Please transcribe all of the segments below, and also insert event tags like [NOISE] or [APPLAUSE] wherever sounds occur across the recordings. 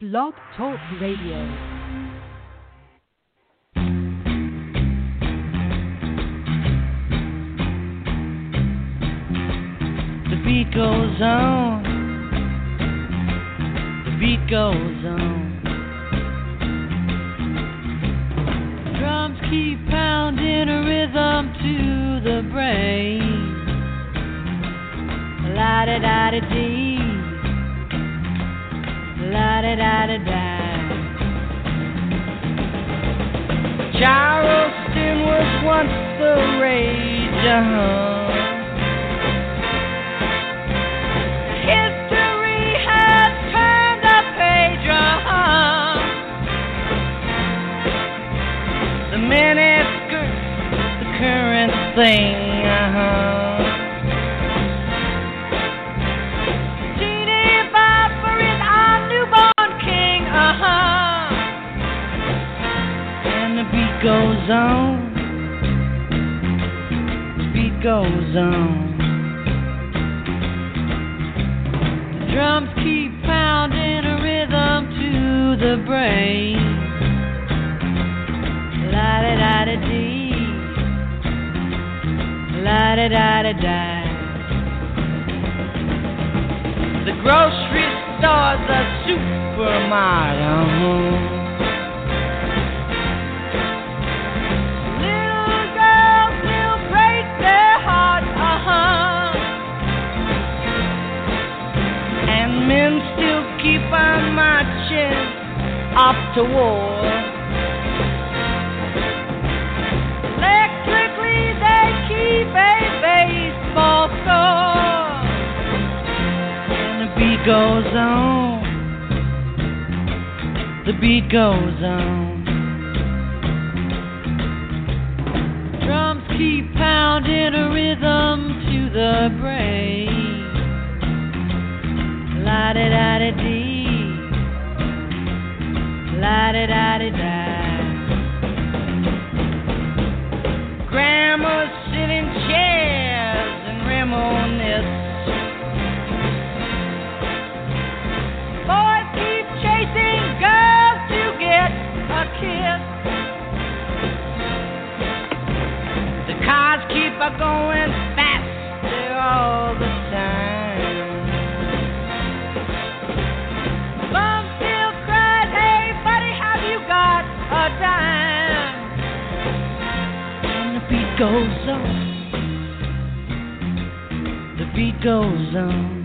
Blog Talk Radio. The beat goes on. The beat goes on. Drums keep pounding a rhythm to the brain. La da da da dee. La da da da da. Charleston was once the rage. Uh-huh. History has turned the page. The miniskirt's the current thing. Goes on. Beat goes on. The drums keep pounding a rhythm to the brain. La da da da dee. La da da da da. The grocery store's a supermarket. The beat goes on. The beat goes on. Drums keep pounding a rhythm to the brain. La da da da goes on. The beat goes on.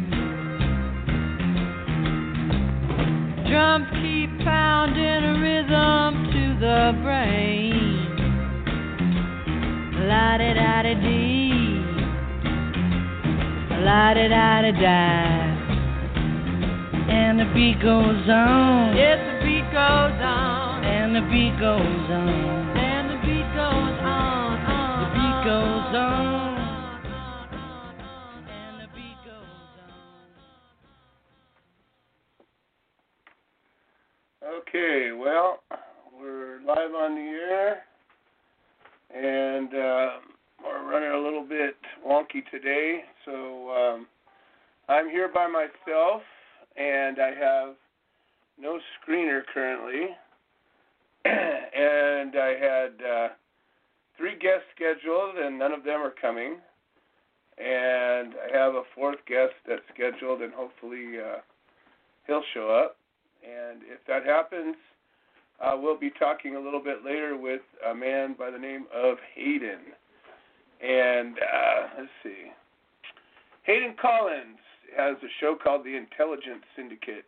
Drums keep pounding a rhythm to the brain. La da da da dee. La da da da da. And the beat goes on. Yes, the beat goes on. And the beat goes and uh, we're running a little bit wonky today. So um, I'm here by myself, and I have no screener currently. [CLEARS THROAT] and I had uh, three guests scheduled, and none of them are coming. And I have a fourth guest that's scheduled, and hopefully uh, he'll show up. And if that happens, uh, we'll be talking a little bit later with a man by the name of Hayden. And uh, let's see. Hayden Collins has a show called The Intelligence Syndicate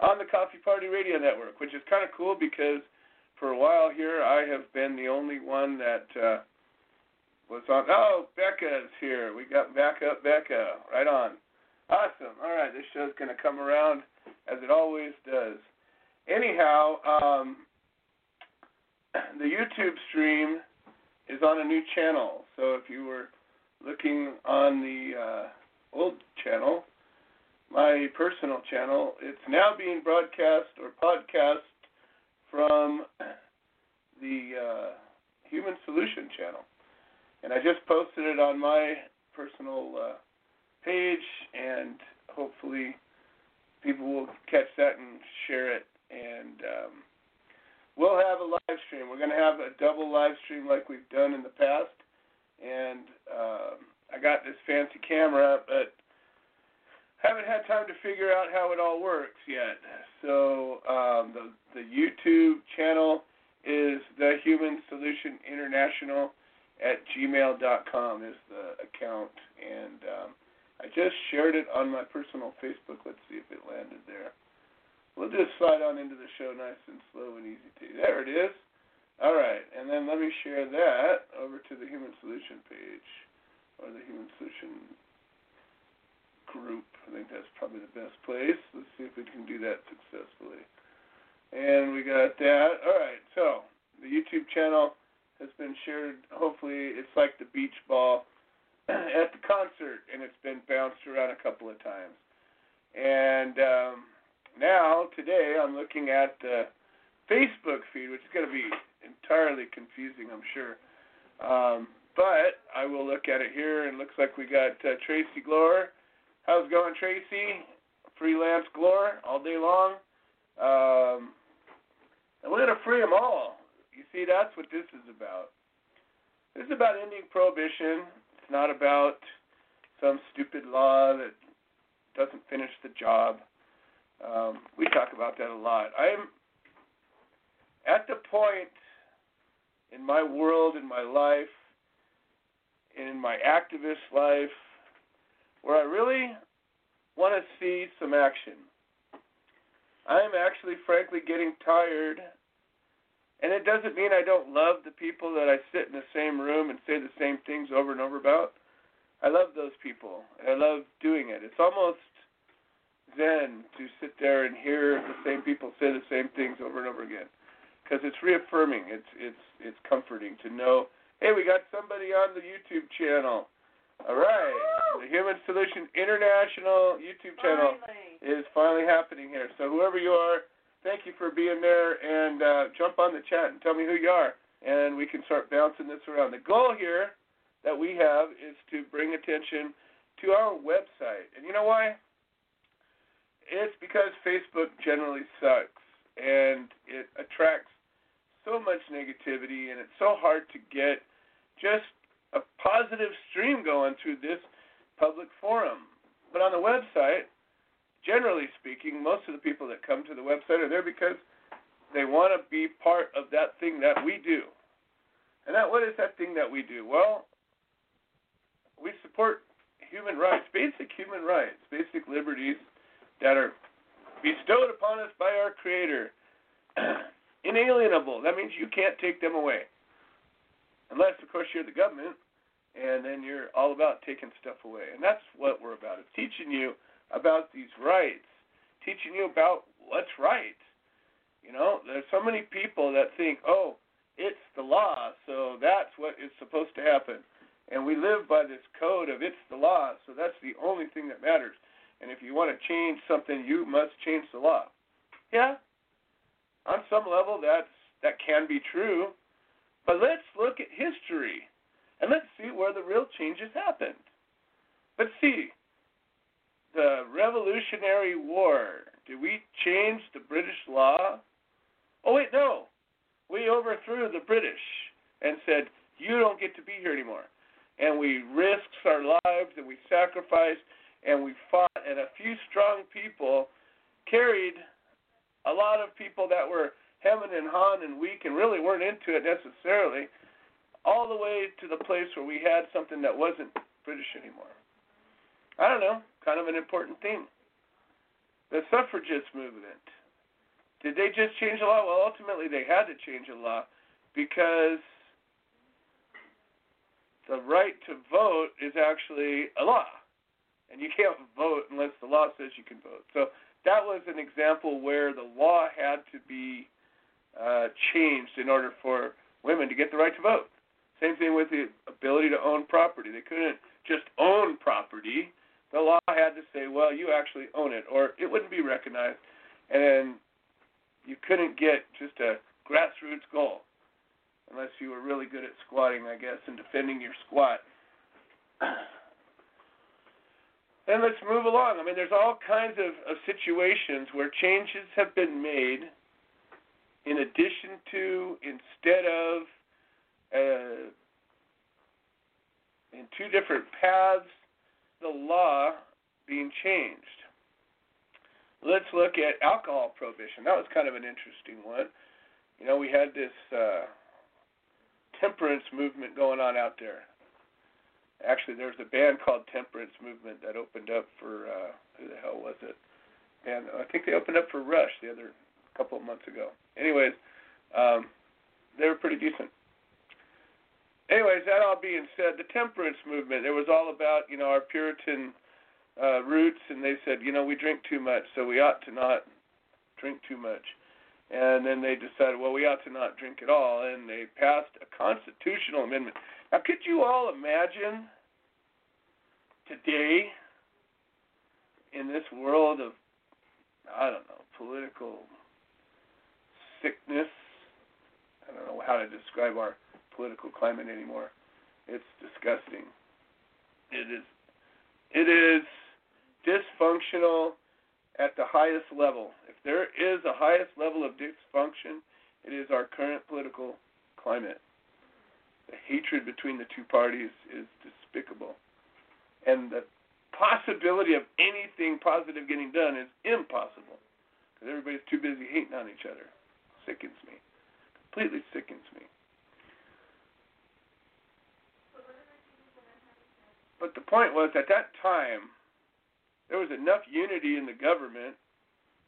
on the Coffee Party Radio Network, which is kind of cool because for a while here I have been the only one that uh, was on. Oh, Becca's here. We got back up Becca. Right on. Awesome. All right, this show's going to come around as it always does. Anyhow, um, the YouTube stream is on a new channel. So if you were looking on the uh, old channel, my personal channel, it's now being broadcast or podcast from the uh, Human Solution channel. And I just posted it on my personal uh, page, and hopefully people will catch that and share it live stream We're gonna have a double live stream like we've done in the past. And um, I got this fancy camera, but haven't had time to figure out how it all works yet. So um, the the YouTube channel is the Human Solution International at gmail.com is the account, and um, I just shared it on my personal Facebook. Let's see if it landed there. We'll just slide on into the show nice and slow and easy too. There it is. All right, and then let me share that over to the Human Solution page or the Human Solution group. I think that's probably the best place. Let's see if we can do that successfully. And we got that. All right, so the YouTube channel has been shared. Hopefully, it's like the beach ball [CLEARS THROAT] at the concert, and it's been bounced around a couple of times. And um, now, today, I'm looking at the Facebook feed, which is going to be entirely confusing, I'm sure. Um, but I will look at it here, and looks like we got uh, Tracy Glore. How's it going, Tracy? Freelance Glore all day long. Um, and we're going to free them all. You see, that's what this is about. This is about ending prohibition. It's not about some stupid law that doesn't finish the job. Um, we talk about that a lot. I'm at the point in my world, in my life, in my activist life, where I really want to see some action. I'm actually, frankly, getting tired. And it doesn't mean I don't love the people that I sit in the same room and say the same things over and over about. I love those people. I love doing it. It's almost zen to sit there and hear the same people say the same things over and over again because it's reaffirming. It's it's it's comforting to know. Hey, we got somebody on the YouTube channel. All right, Woo! the Human Solution International YouTube channel finally. is finally happening here. So whoever you are, thank you for being there and uh, jump on the chat and tell me who you are, and we can start bouncing this around. The goal here that we have is to bring attention to our website, and you know why? It's because Facebook generally sucks and it attracts so much negativity, and it's so hard to get just a positive stream going through this public forum. But on the website, generally speaking, most of the people that come to the website are there because they want to be part of that thing that we do. And that what is that thing that we do? Well, we support human rights, basic human rights, basic liberties that are bestowed upon us by our Creator. [CLEARS THROAT] Inalienable. That means you can't take them away. Unless, of course, you're the government, and then you're all about taking stuff away. And that's what we're about. It's teaching you about these rights, teaching you about what's right. You know, there's so many people that think, oh, it's the law, so that's what is supposed to happen. And we live by this code of it's the law, so that's the only thing that matters. And if you want to change something, you must change the law. Yeah, on some level, that's that can be true. But let's look at history and let's see where the real changes happened. Let's see. The Revolutionary War. Did we change the British law? Oh, wait, no. We overthrew the British and said, you don't get to be here anymore. And we risked our lives and we sacrificed and we fought, and a few strong people carried a lot of people that were hemming and hawing and weak and really weren't into it necessarily, all the way to the place where we had something that wasn't British anymore. I don't know, kind of an important theme. The suffragist movement. Did they just change the law? Well, ultimately, they had to change the law because the right to vote is actually a law. And you can't vote unless the law says you can vote. So that was an example where the law had to be uh, changed in order for women to get the right to vote. Same thing with the ability to own property. They couldn't just own property. The law had to say, well, you actually own it, or it wouldn't be recognized. And you couldn't get just a grassroots goal unless you were really good at squatting, I guess, and defending your squat. And let's move along. I mean, there's all kinds of, of situations where changes have been made in addition to, instead of, uh, in two different paths, the law being changed. Let's look at alcohol prohibition. That was kind of an interesting one. You know, we had this uh, temperance movement going on out there. Actually, there was a band called Temperance Movement that opened up for uh, who the hell was it? And I think they opened up for Rush the other couple of months ago. Anyways, um, they were pretty decent. Anyways, that all being said, the temperance movement, it was all about, you know, our Puritan uh, roots, and they said, you know, we drink too much, so we ought to not drink too much. And then they decided, well, we ought to not drink at all, and they passed a constitutional amendment. Now, could you all imagine today in this world of, I don't know, political sickness? I don't know how to describe our political climate anymore. It's disgusting. It is. It is dysfunctional at the highest level. If there is a highest level of dysfunction, it is our current political climate. The hatred between the two parties is despicable. And the possibility of anything positive getting done is impossible because everybody's too busy hating on each other. Sickens me. Completely sickens me. But the point was, at that time, there was enough unity in the government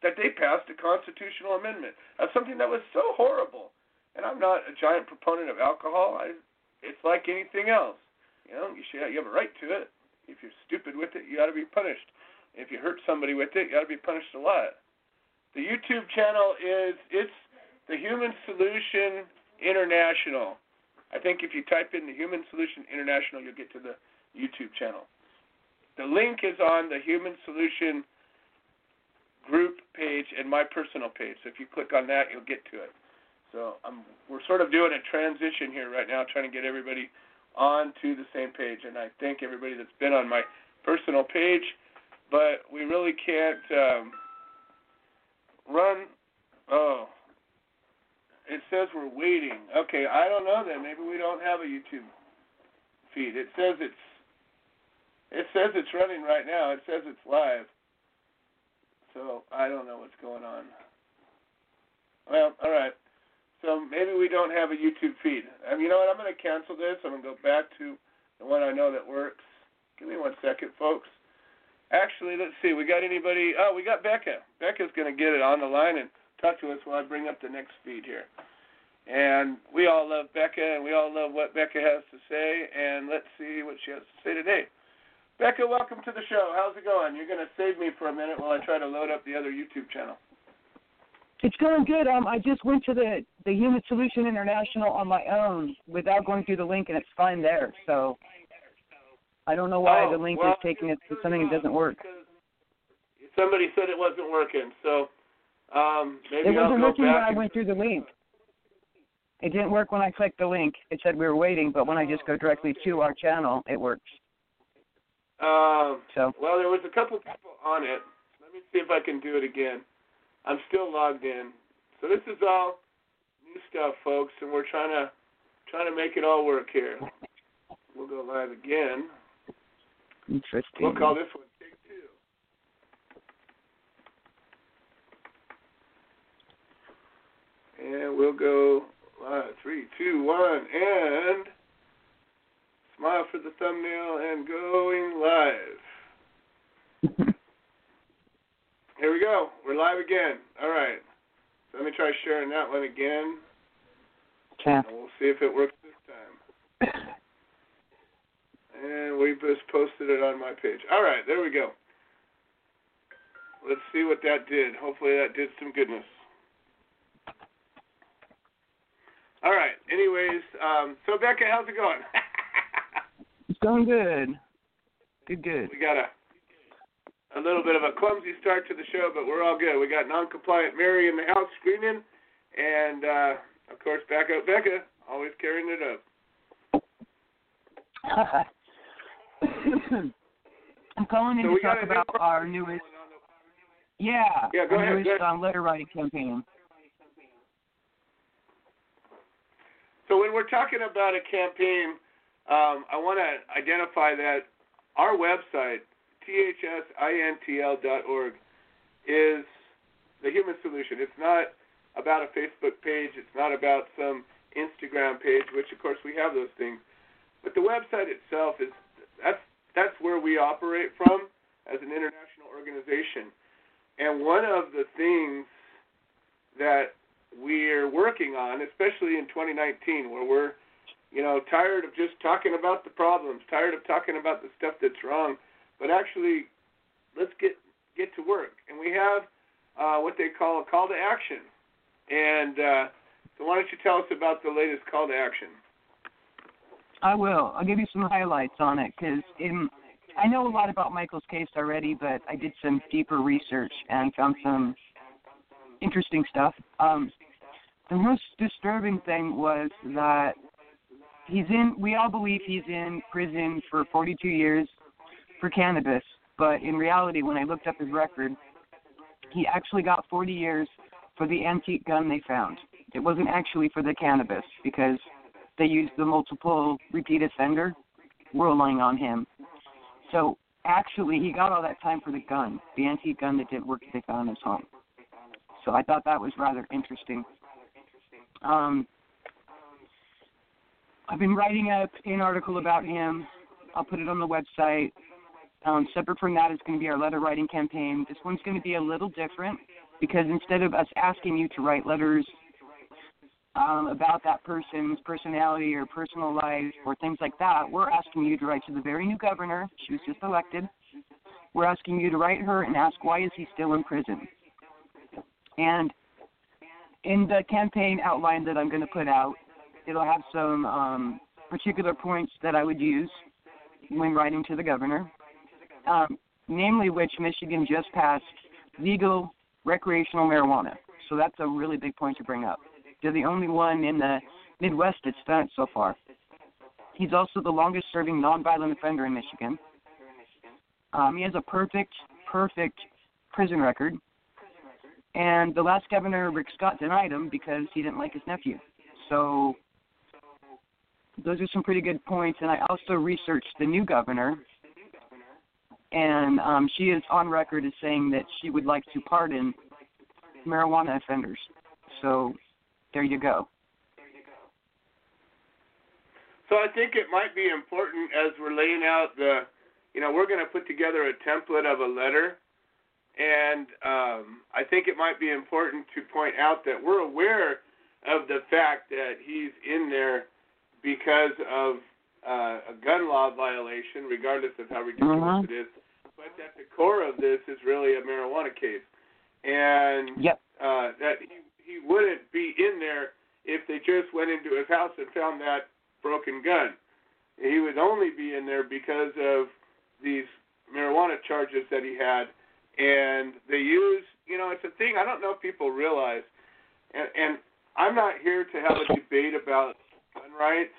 that they passed a constitutional amendment of something that was so horrible. And I'm not a giant proponent of alcohol. I, it's like anything else. You know, you should you have a right to it. If you're stupid with it, you ought to be punished. If you hurt somebody with it, you ought to be punished a lot. The YouTube channel is it's the Human Solution International. I think if you type in the Human Solution International, you'll get to the YouTube channel. The link is on the Human Solution group page and my personal page. So if you click on that, you'll get to it. So um, we're sort of doing a transition here right now, trying to get everybody onto the same page. And I thank everybody that's been on my personal page, but we really can't um, run. Oh, it says we're waiting. Okay, I don't know then. Maybe we don't have a YouTube feed. It says it's it says it's running right now. It says it's live. So I don't know what's going on. Well, all right. So maybe we don't have a YouTube feed. Um, you know what? I'm going to cancel this. I'm going to go back to the one I know that works. Give me one second, folks. Actually, let's see. We got anybody? Oh, we got Becca. Becca's going to get it on the line and talk to us while I bring up the next feed here. And we all love Becca, and we all love what Becca has to say. And let's see what she has to say today. Becca, welcome to the show. How's it going? You're going to save me for a minute while I try to load up the other YouTube channel. It's going good. Um, I just went to the the Human Solution International on my own without going through the link, and it's fine there. So I don't know why oh, the link well, is taking it to something that doesn't work. Somebody said it wasn't working, so um, maybe it I'll go working back when I went through the link. It didn't work when I clicked the link. It said we were waiting, but when I just go directly to our channel, it works. Um, So well, there was a couple people on it. Let me see if I can do it again. I'm still logged in. So this is all new stuff, folks, and we're trying to trying to make it all work here. We'll go live again. interesting. We'll call this one Take Two. And we'll go live. Three, two, one, and smile for the thumbnail and going live. [LAUGHS] Here we go. We're live again. All right. So let me try sharing that one again, okay. and we'll see if it works this time. And we just posted it on my page. All right, there we go. Let's see what that did. Hopefully that did some goodness. All right. Anyways, um, so Becca, how's it going? [LAUGHS] It's going good. Good, good. we got a a little bit of a clumsy start to the show, but we're all good. We got non-compliant Mary in the house screaming, and uh, of course backup Becca, always carrying it up. [COUGHS] I'm calling in So to talk new about our newest, yeah, Yeah, go our ahead, newest um, letter writing campaign. So when we're talking about a campaign, um, I want to identify that our website, thsintl.org, is the human solution. It's not about a Facebook page. It's not about some Instagram page, which of course we have those things. But the website itself is that's that's where we operate from as an international organization. And one of the things that we're working on, especially in 2019, where we're, you know, tired of just talking about the problems, tired of talking about the stuff that's wrong, but actually, let's get get to work. And we have uh, what they call a call to action. And uh, so, why don't you tell us about the latest call to action? I will. I'll give you some highlights on it because I know a lot about Michael's case already, but I did some deeper research and found some interesting stuff. Um, the most disturbing thing was that he's in. We all believe he's in prison for 42 years for cannabis, but in reality, when I looked up his record, he actually got 40 years for the antique gun they found. It wasn't actually for the cannabis because they used the multiple repeat offender ruling on him. So actually, he got all that time for the gun, the antique gun that didn't work they found in his home. So I thought that was rather interesting. Um, I've been writing up an article about him. I'll put it on the website. Um, separate from that is going to be our letter writing campaign. This one's going to be a little different because instead of us asking you to write letters um, about that person's personality or personal life or things like that, we're asking you to write to the very new governor. She was just elected. We're asking you to write her and ask why is he still in prison. And in the campaign outline that I'm going to put out, it'll have some um, particular points that I would use when writing to the governor, um, namely which Michigan just passed legal recreational marijuana. So that's a really big point to bring up. They're the only one in the Midwest that's done it so far. He's also the longest serving nonviolent offender in Michigan. Um, he has a perfect, perfect prison record. And the last governor, Rick Scott, denied him because he didn't like his nephew. So those are some pretty good points. And I also researched the new governor, and um, she is on record as saying that she would like to pardon marijuana offenders. So there you go. So I think it might be important as we're laying out the, you know, we're going to put together a template of a letter and um, I think it might be important to point out that we're aware of the fact that he's in there because of uh, a gun law violation, regardless of how ridiculous uh-huh. it is. But at the core of this is really a marijuana case, and yep. uh, that he he wouldn't be in there if they just went into his house and found that broken gun. He would only be in there because of these marijuana charges that he had and they use you know it's a thing I don't know if people realize, and, and I'm not here to have a debate about gun rights.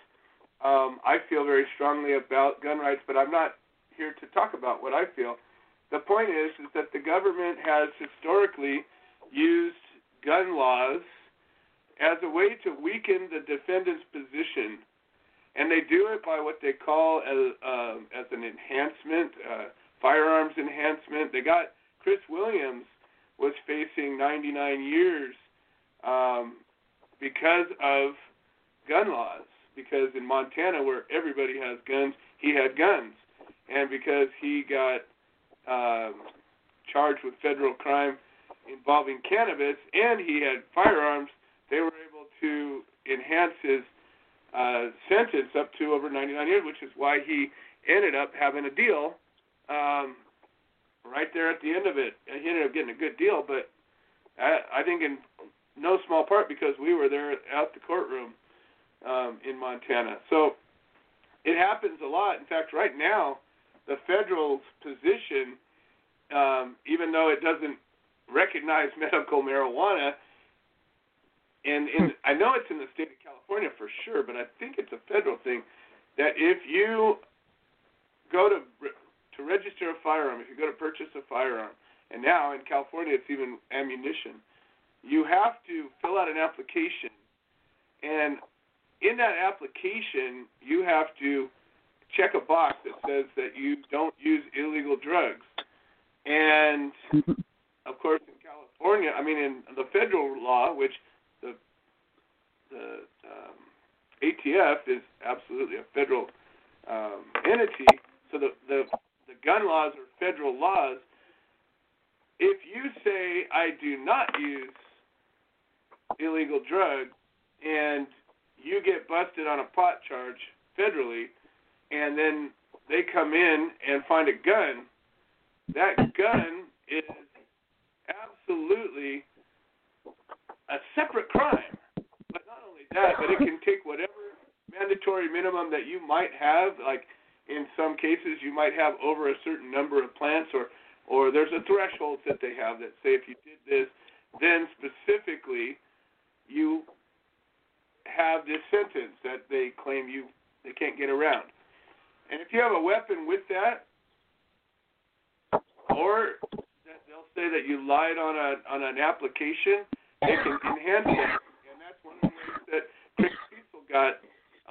Um, I feel very strongly about gun rights, but I'm not here to talk about what I feel. The point is, is that the government has historically used gun laws as a way to weaken the defendant's position, and they do it by what they call as, uh, as an enhancement, uh, firearms enhancement. They got Chris Williams was facing 99 years um, because of gun laws. Because in Montana, where everybody has guns, he had guns, and because he got um, charged with federal crime involving cannabis and he had firearms, they were able to enhance his uh, sentence up to over 99 years, which is why he ended up having a deal um, right there at the end of it. And he ended up getting a good deal, but I, I think in no small part because we were there at the courtroom um, in Montana. So it happens a lot. In fact, right now, the federal's position, um, even though it doesn't recognize [LAUGHS] medical marijuana, and in, I know it's in the state of California for sure, but I think it's a federal thing that if you go to to register a firearm, if you go to purchase a firearm, and now in California it's even ammunition, you have to fill out an application. And in that application, you have to check a box that says that you don't use illegal drugs. And of course, in California, I mean, in the federal law, which the the um, ATF is absolutely a federal um, entity, so the, the the gun laws are federal laws. If you say I do not use illegal drugs and you get busted on a pot charge federally, and then they come in and find a gun, that gun is absolutely a separate crime. But not only that, but it can take whatever mandatory minimum that you might have, like in some cases you might have over a certain number of plants or or there's a threshold that they have that say if you did this, then specifically you have this sentence that they claim you they can't get around. And if you have a weapon with that, or that they'll say that you lied on a on an application, they can enhance it. And that's one of the ways that Chris Cesal got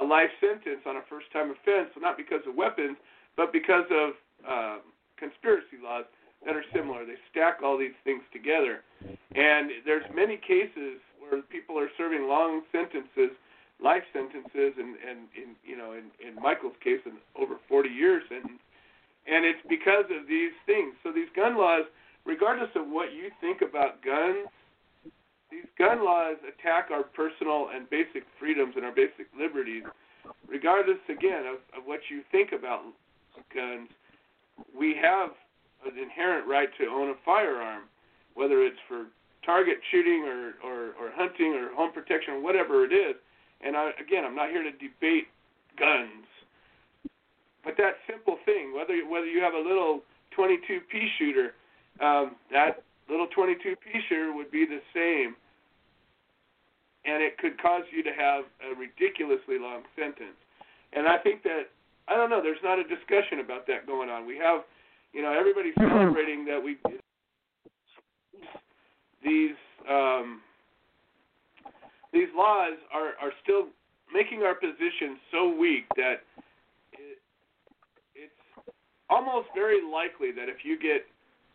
a life sentence on a first time offense, not because of weapons, but because of um, conspiracy laws that are similar. They stack all these things together. And there's many cases where people are serving long sentences life sentences, and and in you know in in Michael's case, an over 40 year sentence, and it's because of these things. So these gun laws, regardless of what you think about guns, these gun laws attack our personal and basic freedoms and our basic liberties. Regardless, again, of, of what you think about guns, we have an inherent right to own a firearm, whether it's for target shooting or, or, or hunting or home protection or whatever it is. And I, again, I'm not here to debate guns, but that simple thing, whether whether you have a little 22 pea shooter, um, that little 22 pea shooter would be the same, and it could cause you to have a ridiculously long sentence. And I think that I don't know. There's not a discussion about that going on. We have, you know, everybody's celebrating that we these um, these laws are, are still making our position so weak that it, it's almost very likely that if you get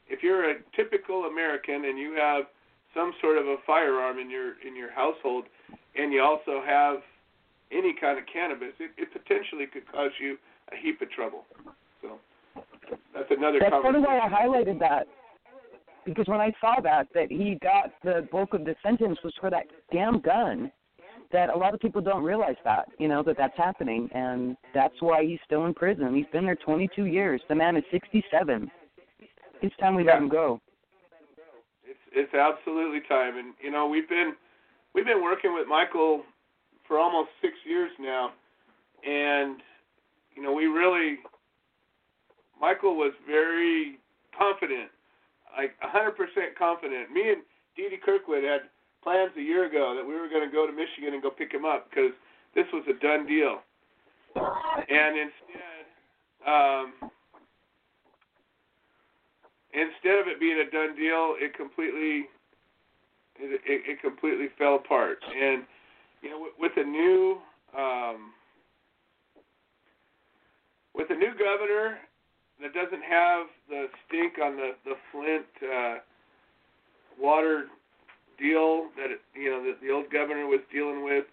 if you're a typical American and you have some sort of a firearm in your in your household and you also have any kind of cannabis, it, it potentially could cause you a heap of trouble. So that's another. That's part of why I highlighted that because when I saw that that he got the bulk of the sentence was for that damn gun, that a lot of people don't realize that you know that that's happening, and that's why he's still in prison. He's been there 22 years. The man is 67. It's time we yeah. let him go. It's it's absolutely time, and you know we've been we've been working with Michael for almost six years now, and you know we really Michael was very confident like 100% confident. Me and Dee Dee Kirkwood had plans a year ago that we were going to go to Michigan and go pick him up because this was a done deal. And instead, um, instead of it being a done deal, it completely it, it, completely fell apart. And you know, with, with a new um, with a new governor that doesn't have the stink on the the Flint uh, water deal that it, you know that the old governor was dealing with,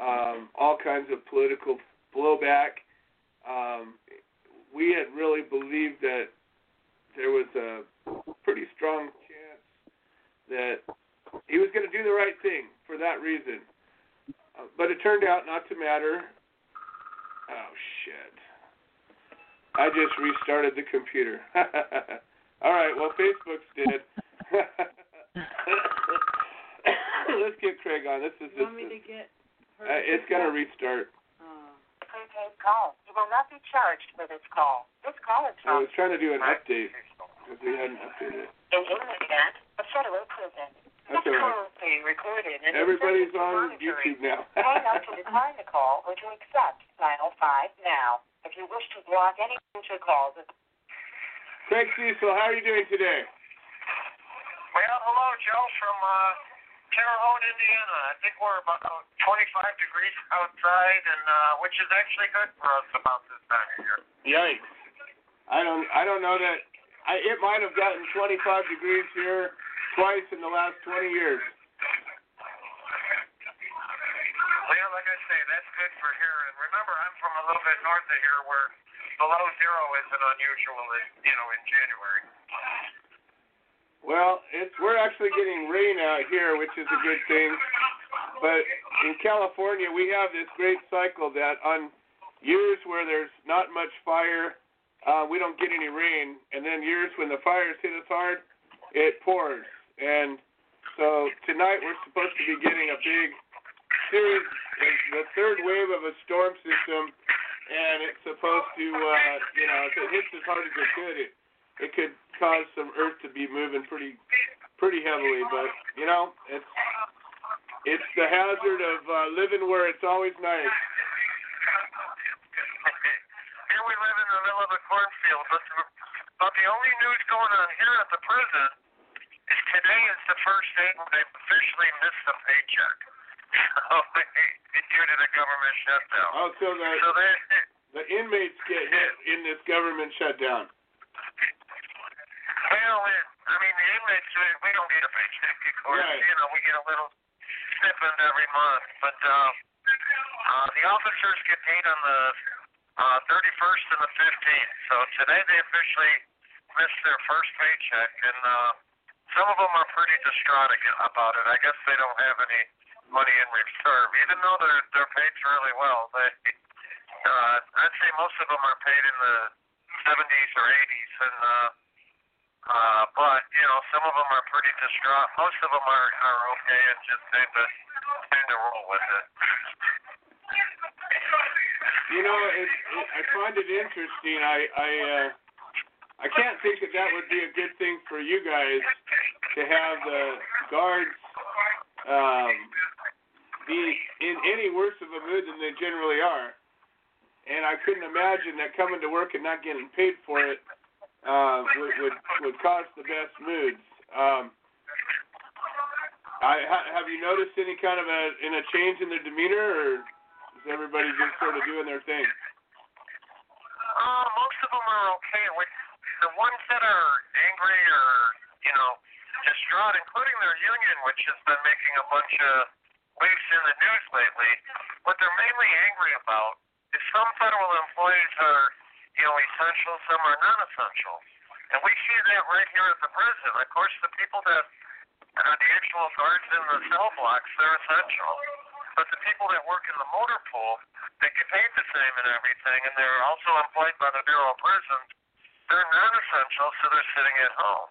um, all kinds of political blowback. Um, we had really believed that there was a pretty strong chance that he was going to do the right thing for that reason. Uh, but it turned out not to matter. Oh shit. I just restarted the computer. [LAUGHS] All right, well, Facebook's dead. [LAUGHS] Let's get Craig on. This is. You want me to get? Uh, it's gonna restart. Oh. Prepaid call. You will not be charged for this call. This call is I was trying to do an update because we hadn't updated it. an inmate a federal prison. That's this right. call is being recorded and Everybody's to on monitoring. YouTube now. Hang up to decline the call or to accept dial 5 now. If you wish to block any future calls, Craig Cesal, how are you doing today? Well, hello, Joe from uh, Terre Haute, Indiana. I think we're about 25 degrees outside, and uh, which is actually good for us about this time of year. Yikes! I don't I don't know that. I, it might have gotten 25 degrees here twice in the last 20 years. Well, like I say, that's good for here. And remember, I'm from a little bit north of here, where below zero isn't unusual, in, you know, in January. Well, it's we're actually getting rain out here, which is a good thing. But in California, we have this great cycle that on years where there's not much fire, uh, we don't get any rain, and then years when the fires hit us hard, it pours. And so tonight we're supposed to be getting a big series, the third wave of a storm system, and it's supposed to, uh, you know, if it hits as hard as it could, it it could cause some earth to be moving pretty pretty heavily. But you know, it's it's the hazard of uh, living where it's always nice. here we live in the middle of a cornfield, but the, but the only news going on here at the prison is today is the first day when they've officially missed a paycheck. So, [LAUGHS] due to the government shutdown. Oh, so the So they, [LAUGHS] the inmates get hit in this government shutdown. well, it, I mean, the inmates, we, we don't get a paycheck, of course. Right. You know, we get a little stipend every month. But uh, uh, the officers get paid on the uh, 31st and the 15th. So today they officially missed their first paycheck, and uh, some of them are pretty distraught about it. I guess they don't have any money in reserve, even though they're they're paid fairly well. They, uh, I'd say most of them are paid in the 70s or 80s, and uh, uh, but you know some of them are pretty distraught. Most of them are are okay and just seem to seem to roll with it. You know, it, it, I find it interesting. I I uh, I can't think that that would be a good thing for you guys to have the guards um, be in any worse of a mood than they generally are. And I couldn't imagine that coming to work and not getting paid for it uh, would would would cause the best moods. Um, I ha, have you noticed any kind of a in a change in their demeanor, or is everybody just sort of doing their thing? Uh, most of them are okay. With the ones that are angry or you know distraught, including their union, which has been making a bunch of waves in the news lately. What they're mainly angry about is some federal employees are you know essential, some are non-essential, and we see that right here at the prison. Of course, the people that are the actual guards in the cell blocks, they're essential. But the people that work in the motor pool, they get paid the same and everything, and they're also employed by the Bureau of Prisons. They're non-essential, so they're sitting at home.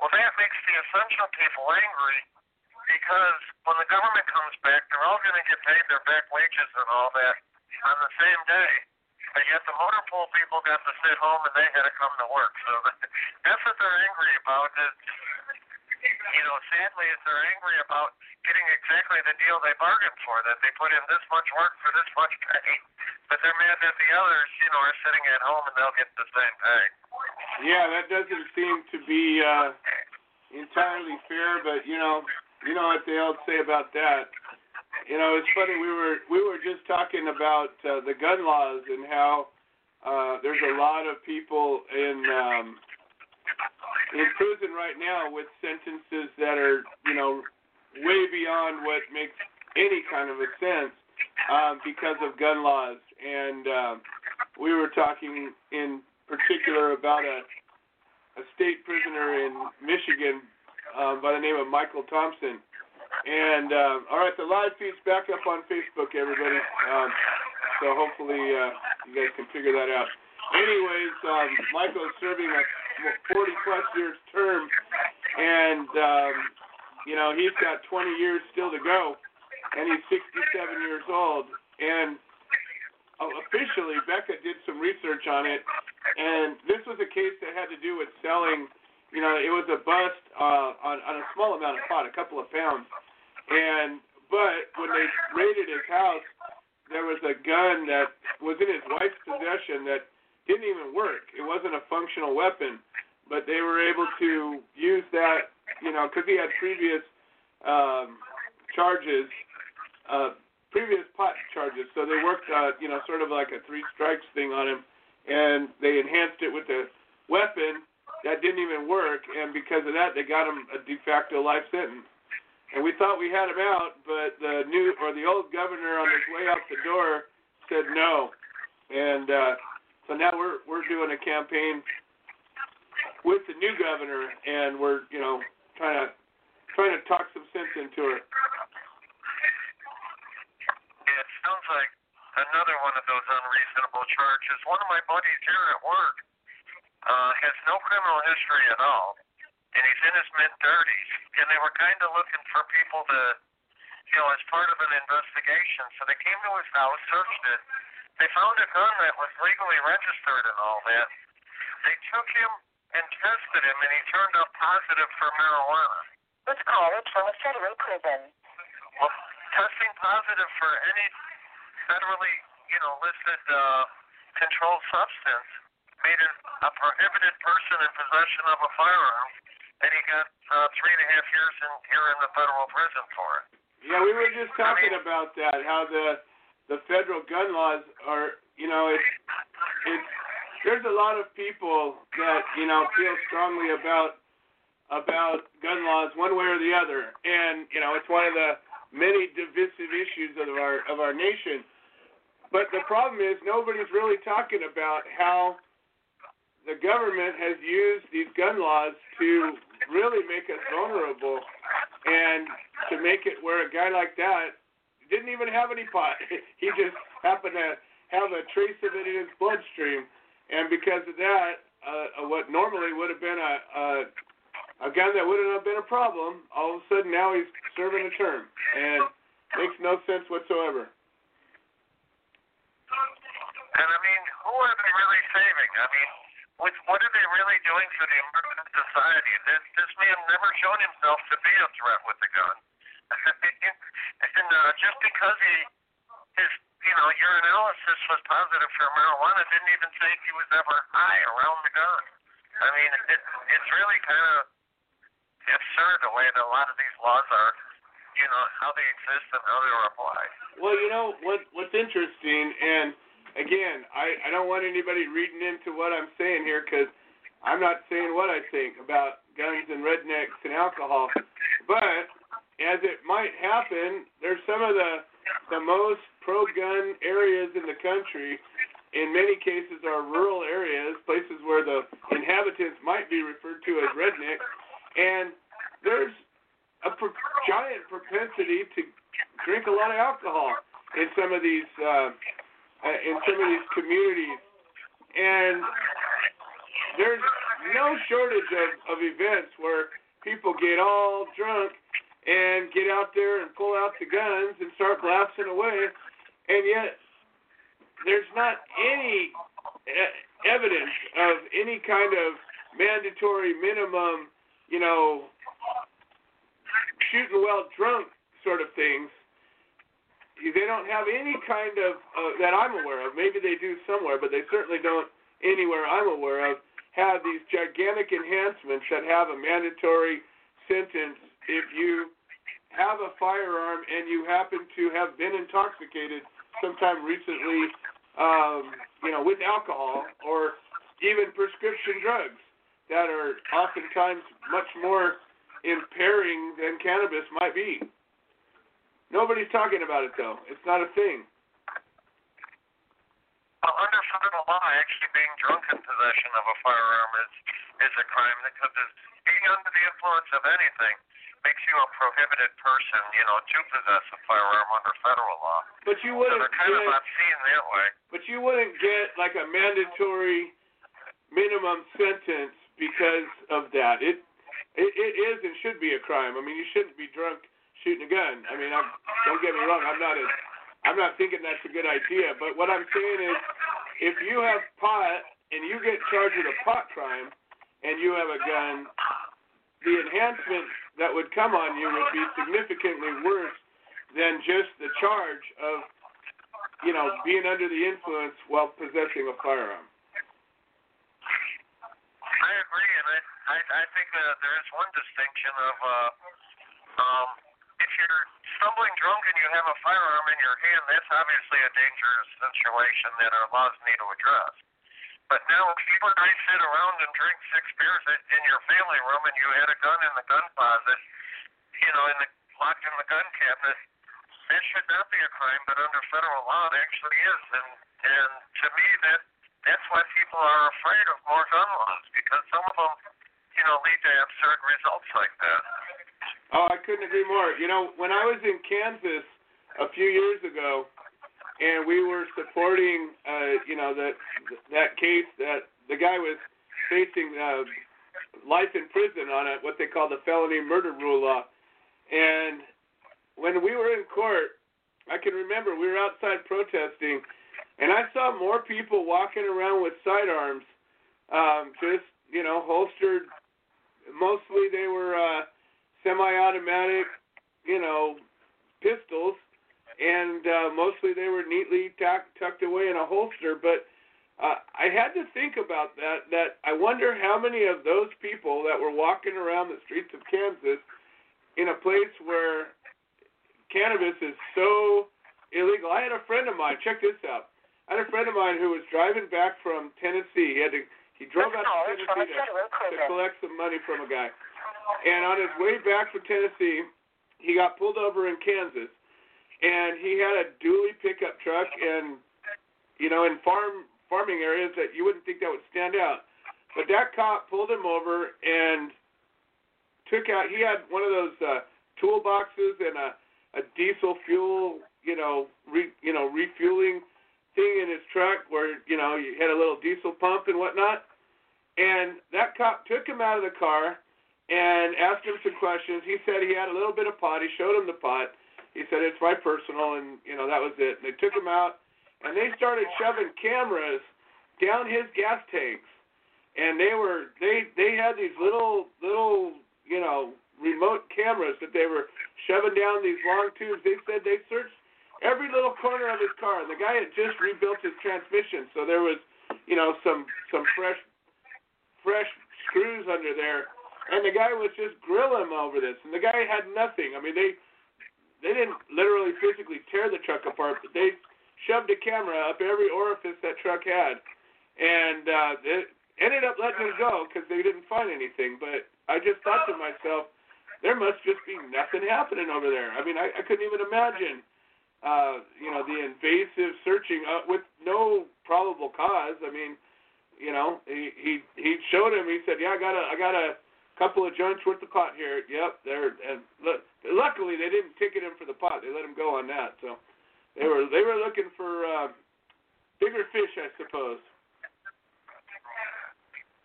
Well, that makes the essential people angry because when the government comes back, they're all going to get paid their back wages and all that on the same day. But yet the motor pool people got to sit home and they had to come to work. So [LAUGHS] that's what they're angry about. Is, you know, sadly, is they're angry about getting exactly the deal they bargained for, that they put in this much work for this much pay. But they're mad that the others, you know, are sitting at home and they'll get the same pay. Yeah, that doesn't seem to be uh, entirely fair, but you know, you know what they all say about that. You know, it's funny. We were we were just talking about uh, the gun laws and how uh, there's a lot of people in um, in prison right now with sentences that are you know way beyond what makes any kind of a sense uh, because of gun laws. And uh, we were talking in particular about a a state prisoner in Michigan uh, by the name of Michael Thompson. And uh, all right, the live feed's back up on Facebook, everybody. Um, so hopefully uh, you guys can figure that out. Anyways, um, Michael's serving a 40 plus years term, and um, you know he's got 20 years still to go, and he's 67 years old. And uh, officially, Becca did some research on it, and this was a case that had to do with selling. You know, it was a bust uh, on, on a small amount of pot, a couple of pounds, and but when they raided his house, there was a gun that was in his wife's possession that didn't even work. It wasn't a functional weapon, but they were able to use that, you know, because he had previous um, charges, uh, previous pot charges. So they worked, uh, you know, sort of like a three strikes thing on him, and they enhanced it with a weapon that didn't even work, and because of that, they got him a de facto life sentence. And we thought we had him out, but the new or the old governor on his way out the door said no, and uh, so now we're we're doing a campaign with the new governor, and we're you know trying to trying to talk some sense into her. It sounds like another one of those unreasonable charges. One of my buddies here at work uh, has no criminal history at all, and he's in his mid 30s, and they were kind of looking for people to, you know, as part of an investigation. So they came to his house, searched it. They found a gun that was legally registered and all that. They took him and tested him, and he turned up positive for marijuana. This call is from a federal prison. Well, testing positive for any federally, you know, listed uh, controlled substance made him a prohibited person in possession of a firearm, and he got uh, three and a half years in here in the federal prison for it. Yeah, we were just talking about that. How the the federal gun laws are, you know, it's it's there's a lot of people that you know feel strongly about about gun laws one way or the other, and you know it's one of the many divisive issues of our of our nation. But the problem is nobody's really talking about how the government has used these gun laws to really make us vulnerable and to make it where a guy like that didn't even have any pot. [LAUGHS] he just happened to have a trace of it in his bloodstream, and because of that, uh, what normally would have been a, a a gun that wouldn't have been a problem, all of a sudden now he's serving a term, and makes no sense whatsoever. And I mean, who are they really saving? I mean, what what are they really doing for the American society? This this man never shown himself to be a threat with a gun, [LAUGHS] and uh, just because he his you know urinalysis was positive for marijuana didn't even say if he was ever high around the gun. I mean, it, it's really kind of absurd the way that a lot of these laws are, you know, how they exist and how they are applied. Well, you know what what's interesting, and again, I I don't want anybody reading into what I'm saying here because I'm not saying what I think about guns and rednecks and alcohol, but as it might happen, there's some of the the most pro-gun areas in the country. In many cases, are rural areas, places where the inhabitants might be referred to as rednecks, and there's a pro- giant propensity to drink a lot of alcohol in some of these uh, uh, in some of these communities, and there's no shortage of, of events where people get all drunk and get out there and pull out the guns and start blasting away, and yet there's not any e- evidence of any kind of mandatory minimum, you know, shooting well drunk sort of things. They don't have any kind of uh, that I'm aware of. Maybe they do somewhere, but they certainly don't anywhere I'm aware of have these gigantic enhancements that have a mandatory sentence if you have a firearm and you happen to have been intoxicated sometime recently, um, you know, with alcohol or even prescription drugs that are oftentimes much more impairing than cannabis might be. Nobody's talking about it though. It's not a thing. Well, under federal law, actually being drunk in possession of a firearm is is a crime because it's being under the influence of anything makes you a prohibited person, you know, to possess a firearm under federal law. But you wouldn't they're kind get, of obscene that way. but you wouldn't get like a mandatory minimum sentence because of that. It it, it is and should be a crime. I mean, you shouldn't be drunk shooting a gun. I mean, I'm, don't get me wrong. I'm not a I'm not thinking that's a good idea. But what I'm saying is, if you have pot and you get charged with a pot crime and you have a gun, the enhancement that would come on you would be significantly worse than just the charge of, you know, being under the influence while possessing a firearm. I agree, and I I, I think uh, there is one distinction of uh, um, if you're stumbling drunk and you have a firearm in your hand, that's obviously a dangerous situation that our laws need to address. But now, if you and I sit around and drink six beers in your family room and you had a gun in the gun closet, you know, in the locked in the gun cabinet, that should not be a crime, but under federal law, it actually is. And and to me, that that's why people are afraid of more gun laws because some of them, you know, lead to absurd results like that. Oh, I couldn't agree more. You know, when I was in Kansas a few years ago, and we were supporting, uh, you know, that that case that the guy was facing uh, life in prison on a, what they call the felony murder rule law, and when we were in court, I can remember we were outside protesting, and I saw more people walking around with sidearms, um, just you know, holstered. Mostly they were uh, semi-automatic, you know, pistols, and uh, mostly they were neatly tuck, tucked away in a holster. But uh, I had to think about that. That I wonder how many of those people that were walking around the streets of Kansas in a place where cannabis is so illegal. I had a friend of mine. Check this out. I had a friend of mine who was driving back from Tennessee. He had to. He drove out to Tennessee to, to collect some money from a guy. And on his way back from Tennessee, he got pulled over in Kansas, and he had a dually pickup truck, and you know, in farm farming areas that you wouldn't think that would stand out. But that cop pulled him over and took out. He had one of those uh, toolboxes and a a diesel fuel, you know, re, you know, refueling thing in his truck where you know you had a little diesel pump and whatnot. And that cop took him out of the car and asked him some questions. He said he had a little bit of pot. He showed him the pot. He said it's my personal, and you know that was it. And they took him out, and they started shoving cameras down his gas tanks. And they were they they had these little little you know remote cameras that they were shoving down these long tubes. They said they searched every little corner of his car. The guy had just rebuilt his transmission, so there was, you know, some some fresh fresh screws under there. And the guy was just grilling him over this. And the guy had nothing. I mean, they they didn't literally physically tear the truck apart, but they shoved a camera up every orifice that truck had. And uh, they ended up letting him go because they didn't find anything. But I just thought to myself, there must just be nothing happening over there. I mean, I, I couldn't even imagine, uh, you know, the invasive searching uh, with no probable cause. I mean, you know, he he he showed him. He said, "Yeah, I got a I got a couple of joints worth of pot here. Yep, there." And look, luckily, they didn't ticket him for the pot. They let him go on that. So they were they were looking for uh, bigger fish, I suppose.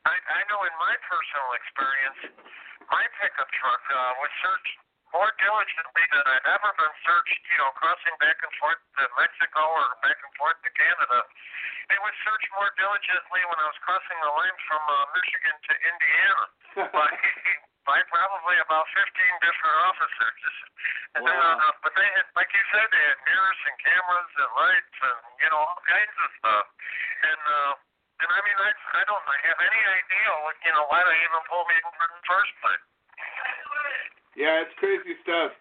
I, I know in my personal experience, my pickup truck uh, was searched more diligently than I'd ever been searched, you know, crossing back and forth to Mexico or back and forth to Canada. It was searched more diligently when I was crossing the line from uh, Michigan to Indiana [LAUGHS] by, by probably about 15 different officers. [LAUGHS] And, wow. uh, but they had, like you said, they had mirrors and cameras and lights and, you know, all kinds of stuff. And, uh, and I mean, I, I don't have any idea, you know, why they even pulled me over in the first place. Yeah, it's crazy stuff.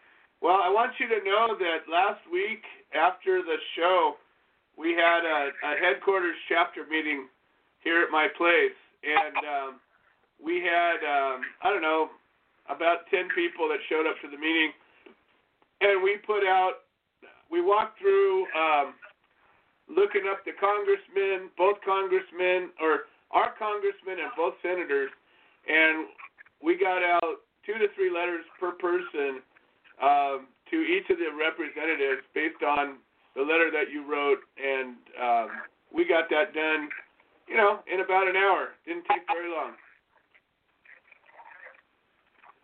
Well, I want you to know that last week after the show, we had a, a headquarters chapter meeting here at my place, and um, we had um, I don't know about ten people that showed up to the meeting, and we put out, we walked through. Um, looking up the congressmen, both congressmen, or our congressmen and both senators, and we got out two to three letters per person um, to each of the representatives based on the letter that you wrote, and um, we got that done, you know, in about an hour. Didn't take very long.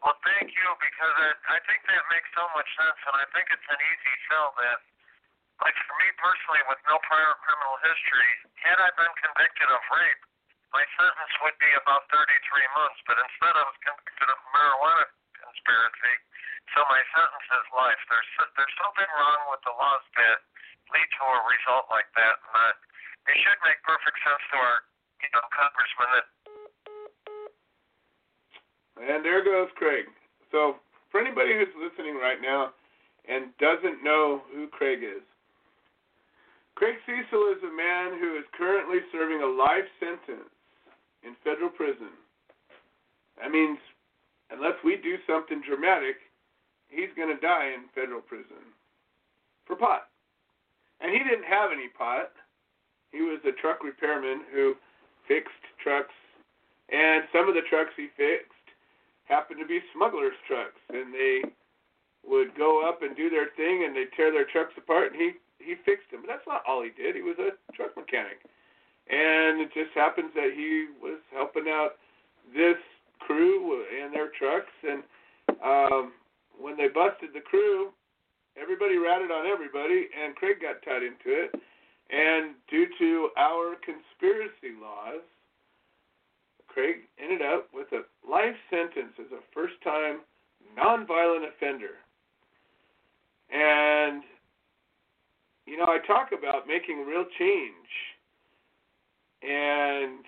Well, thank you because I, I think that makes so much sense, and I think it's an easy sell that like for me personally, with no prior criminal history, had I been convicted of rape, my sentence would be about 33 months. But instead, I was convicted of marijuana conspiracy, so my sentence is life. There's there's something wrong with the laws that lead to a result like that, and it should make perfect sense to our you know congressman that. And there goes Craig. So for anybody who's listening right now and doesn't know who Craig is. Craig Cesal is a man who is currently serving a life sentence in federal prison. That means, unless we do something dramatic, he's going to die in federal prison for pot. And he didn't have any pot. He was a truck repairman who fixed trucks, and some of the trucks he fixed happened to be smugglers' trucks, and they would go up and do their thing, and they'd tear their trucks apart, and he he fixed them. But that's not all he did. He was a truck mechanic, and it just happens that he was helping out this crew and their trucks, and um, when they busted the crew, everybody ratted on everybody, and Craig got tied into it. And due to our conspiracy laws, Craig ended up with a life sentence as a first time nonviolent offender. And, you know, I talk about making real change. And,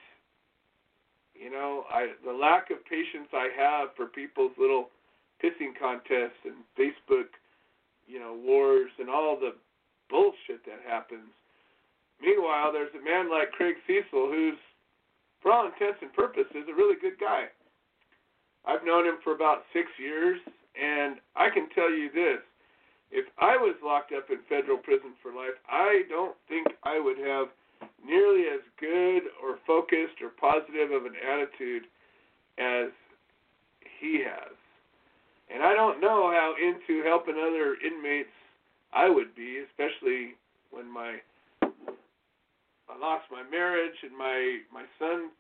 you know, I the lack of patience I have for people's little pissing contests and Facebook, you know, wars and all the bullshit that happens Meanwhile, there's a man like Craig Cesal who's, for all intents and purposes, a really good guy. I've known him for about six years, and I can tell you this. If I was locked up in federal prison for life, I don't think I would have nearly as good or focused or positive of an attitude as he has. And I don't know how into helping other inmates I would be, especially when my I lost my marriage, and my my son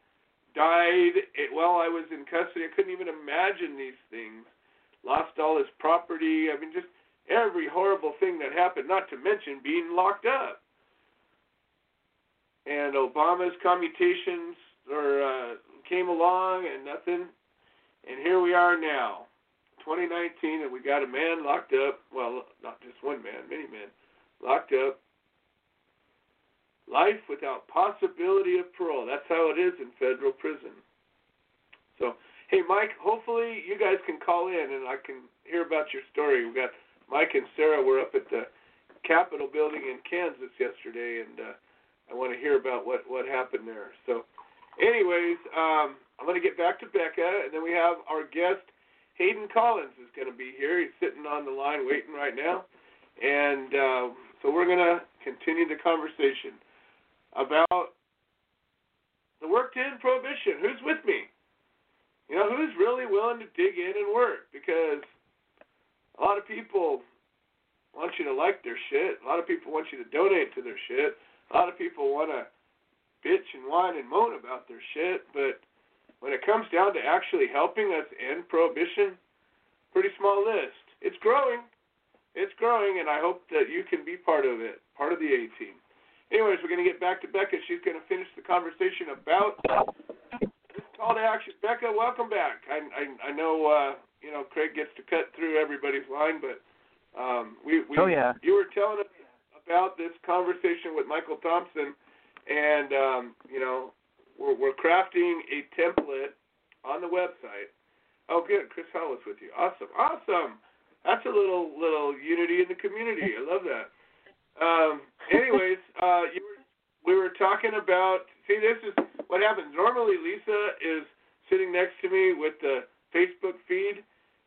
died it, while I was in custody. I couldn't even imagine these things. Lost all his property. I mean, just every horrible thing that happened. Not to mention being locked up. And Obama's commutations or uh, came along, and nothing. And here we are now, 2019, and we got a man locked up. Well, not just one man, many men locked up life without possibility of parole. That's how it is in federal prison. So, hey, Mike, hopefully you guys can call in and I can hear about your story. We got Mike and Sarah were up at the Capitol building in Kansas yesterday, and uh, I want to hear about what what happened there. So, anyways, um, I'm going to get back to Becca, and then we have our guest Hayden Collins is going to be here. He's sitting on the line waiting right now, and uh, so we're going to continue the conversation about the work to end prohibition. Who's with me? You know, who's really willing to dig in and work? Because a lot of people want you to like their shit. A lot of people want you to donate to their shit. A lot of people want to bitch and whine and moan about their shit. But when it comes down to actually helping us end prohibition, pretty small list. It's growing. It's growing, and I hope that you can be part of it, part of the A team. Anyways, we're going to get back to Becca. She's going to finish the conversation about this call to action. Becca, welcome back. I I, I know uh, you know Craig gets to cut through everybody's line, but um, we, we oh yeah you were telling us about this conversation with Michael Thompson, and um, you know we're we're crafting a template on the website. Oh, good. Chris Hall was with you. Awesome, awesome. That's a little little unity in the community. I love that. Um, anyways, [LAUGHS] uh, you were, we were talking about. See, this is what happens. Normally, Lisa is sitting next to me with the Facebook feed,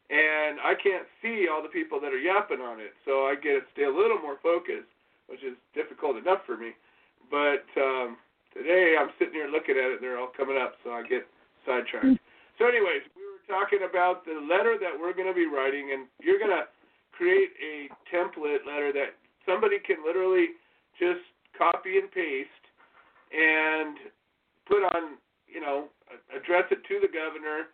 and I can't see all the people that are yapping on it. So I get to stay a little more focused, which is difficult enough for me. But um, today, I'm sitting here looking at it. And they're all coming up, so I get sidetracked. So, anyways, we were talking about the letter that we're going to be writing, and you're going to create a template letter that somebody can literally just copy and paste and put on, you know, address it to the governor.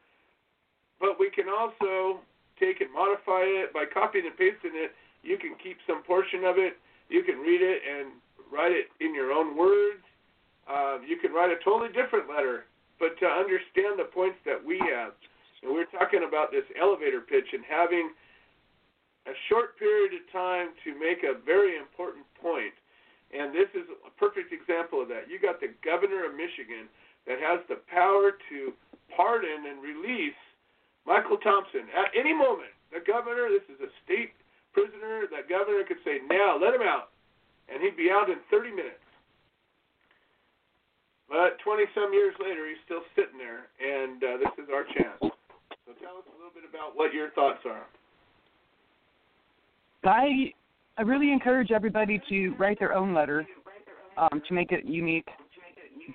But we can also take and modify it by copying and pasting it. You can keep some portion of it. You can read it and write it in your own words. Uh, you can write a totally different letter, but to understand the points that we have. And we're talking about this elevator pitch and having a short period of time to make a very important point. And this is a perfect example of that. You got the governor of Michigan that has the power to pardon and release Michael Thompson at any moment. The governor, this is a state prisoner, that governor could say, "Now let him out," and he'd be out in 30 minutes. But 20 some years later, he's still sitting there, and uh, this is our chance. So tell us a little bit about what your thoughts are. I I really encourage everybody to write their own letter um, to make it unique.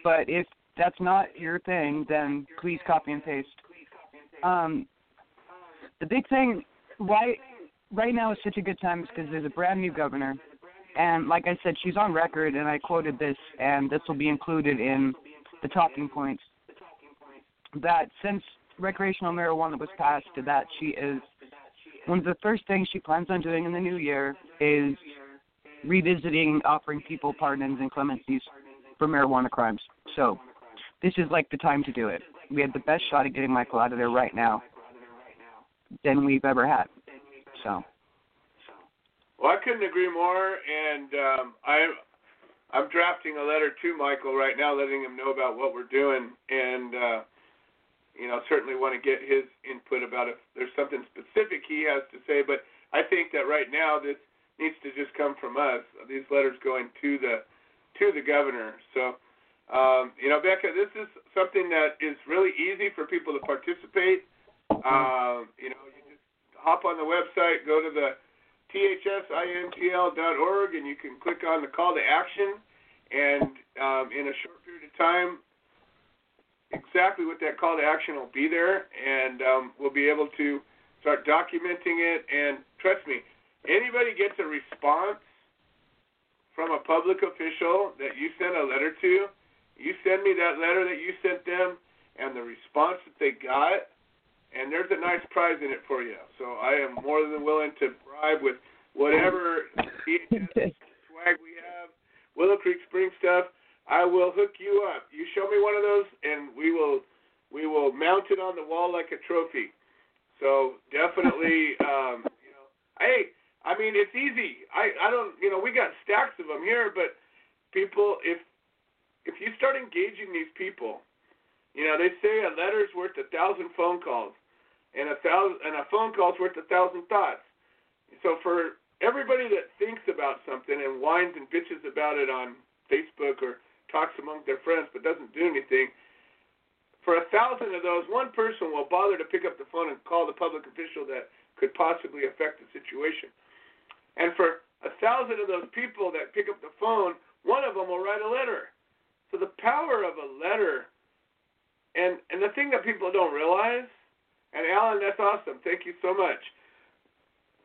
But if that's not your thing, then please copy and paste. Um, the big thing, why right now is such a good time because there's a brand new governor, and like I said, she's on record, and I quoted this, and this will be included in the talking points. That since recreational marijuana was passed, that she is one of the first things she plans on doing in the new year is revisiting offering people pardons and clemencies for marijuana crimes. So this is like the time to do it. We have the best shot at getting Michael out of there right now than we've ever had. So. Well, I couldn't agree more, and um, I, I'm drafting a letter to Michael right now, letting him know about what we're doing, and uh, you know, certainly want to get his input about if there's something specific he has to say. But I think that right now this needs to just come from us. These letters going to the to the governor. So, um, you know, Becca, this is something that is really easy for people to participate. Um, you know, hop on the website, go to the thsintl.org, and you can click on the call to action. And um, in a short period of time, exactly what that call to action will be there, and um, we'll be able to start documenting it. And trust me, anybody gets a response from a public official that you sent a letter to, you send me that letter that you sent them and the response that they got, and there's a nice prize in it for you. So I am more than willing to bribe with whatever [LAUGHS] DHS swag we have, Willow Creek Spring stuff. I will hook you up. You show me one of those, and we will we will mount it on the wall like a trophy. So definitely, [LAUGHS] um, you know, hey, I mean it's easy. I I don't you know we got stacks of them here, but people if if you start engaging these people, you know they say a letter's worth a thousand phone calls, and a thousand and a phone call's worth a thousand thoughts. So for everybody that thinks about something and whines and bitches about it on Facebook or talks among their friends but doesn't do anything. For a thousand of those, one person will bother to pick up the phone and call the public official that could possibly affect the situation. And for a thousand of those people that pick up the phone, one of them will write a letter. So the power of a letter, and and the thing that people don't realize, and Alan, that's awesome. Thank you so much.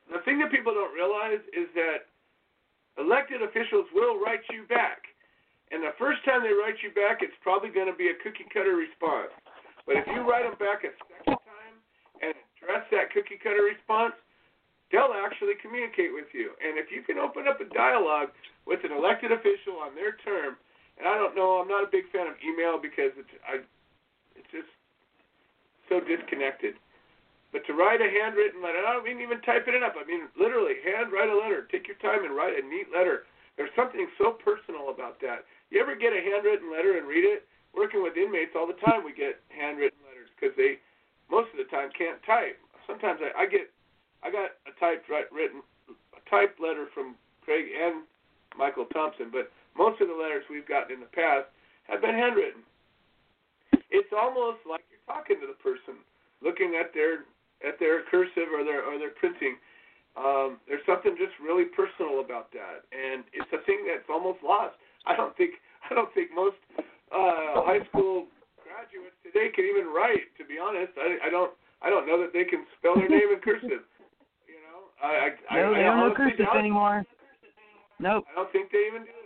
The thing that people don't realize is that elected officials will write you back. And the first time they write you back, it's probably going to be a cookie cutter response. But if you write them back a second time and address that cookie cutter response, they'll actually communicate with you. And if you can open up a dialogue with an elected official on their term, and I don't know, I'm not a big fan of email because it's I, it's just so disconnected. But to write a handwritten letter, I don't mean even typing it up. I mean literally hand write a letter. Take your time and write a neat letter. There's something so personal about that. You ever get a handwritten letter and read it? Working with inmates all the time, we get handwritten letters because they most of the time can't type. Sometimes I, I get I got a typed written a typed letter from Craig and Michael Thompson, but most of the letters we've gotten in the past have been handwritten. It's almost like talking to the person, looking at their at their cursive or their or their printing. Um, there's something just really personal about that, and it's a thing that's almost lost. I don't think I don't think most uh, high school graduates today can even write. To be honest, I, I don't I don't know that they can spell their name in cursive. You know, I I, no, I, I don't know cursive anymore. Nope. I don't think they even do.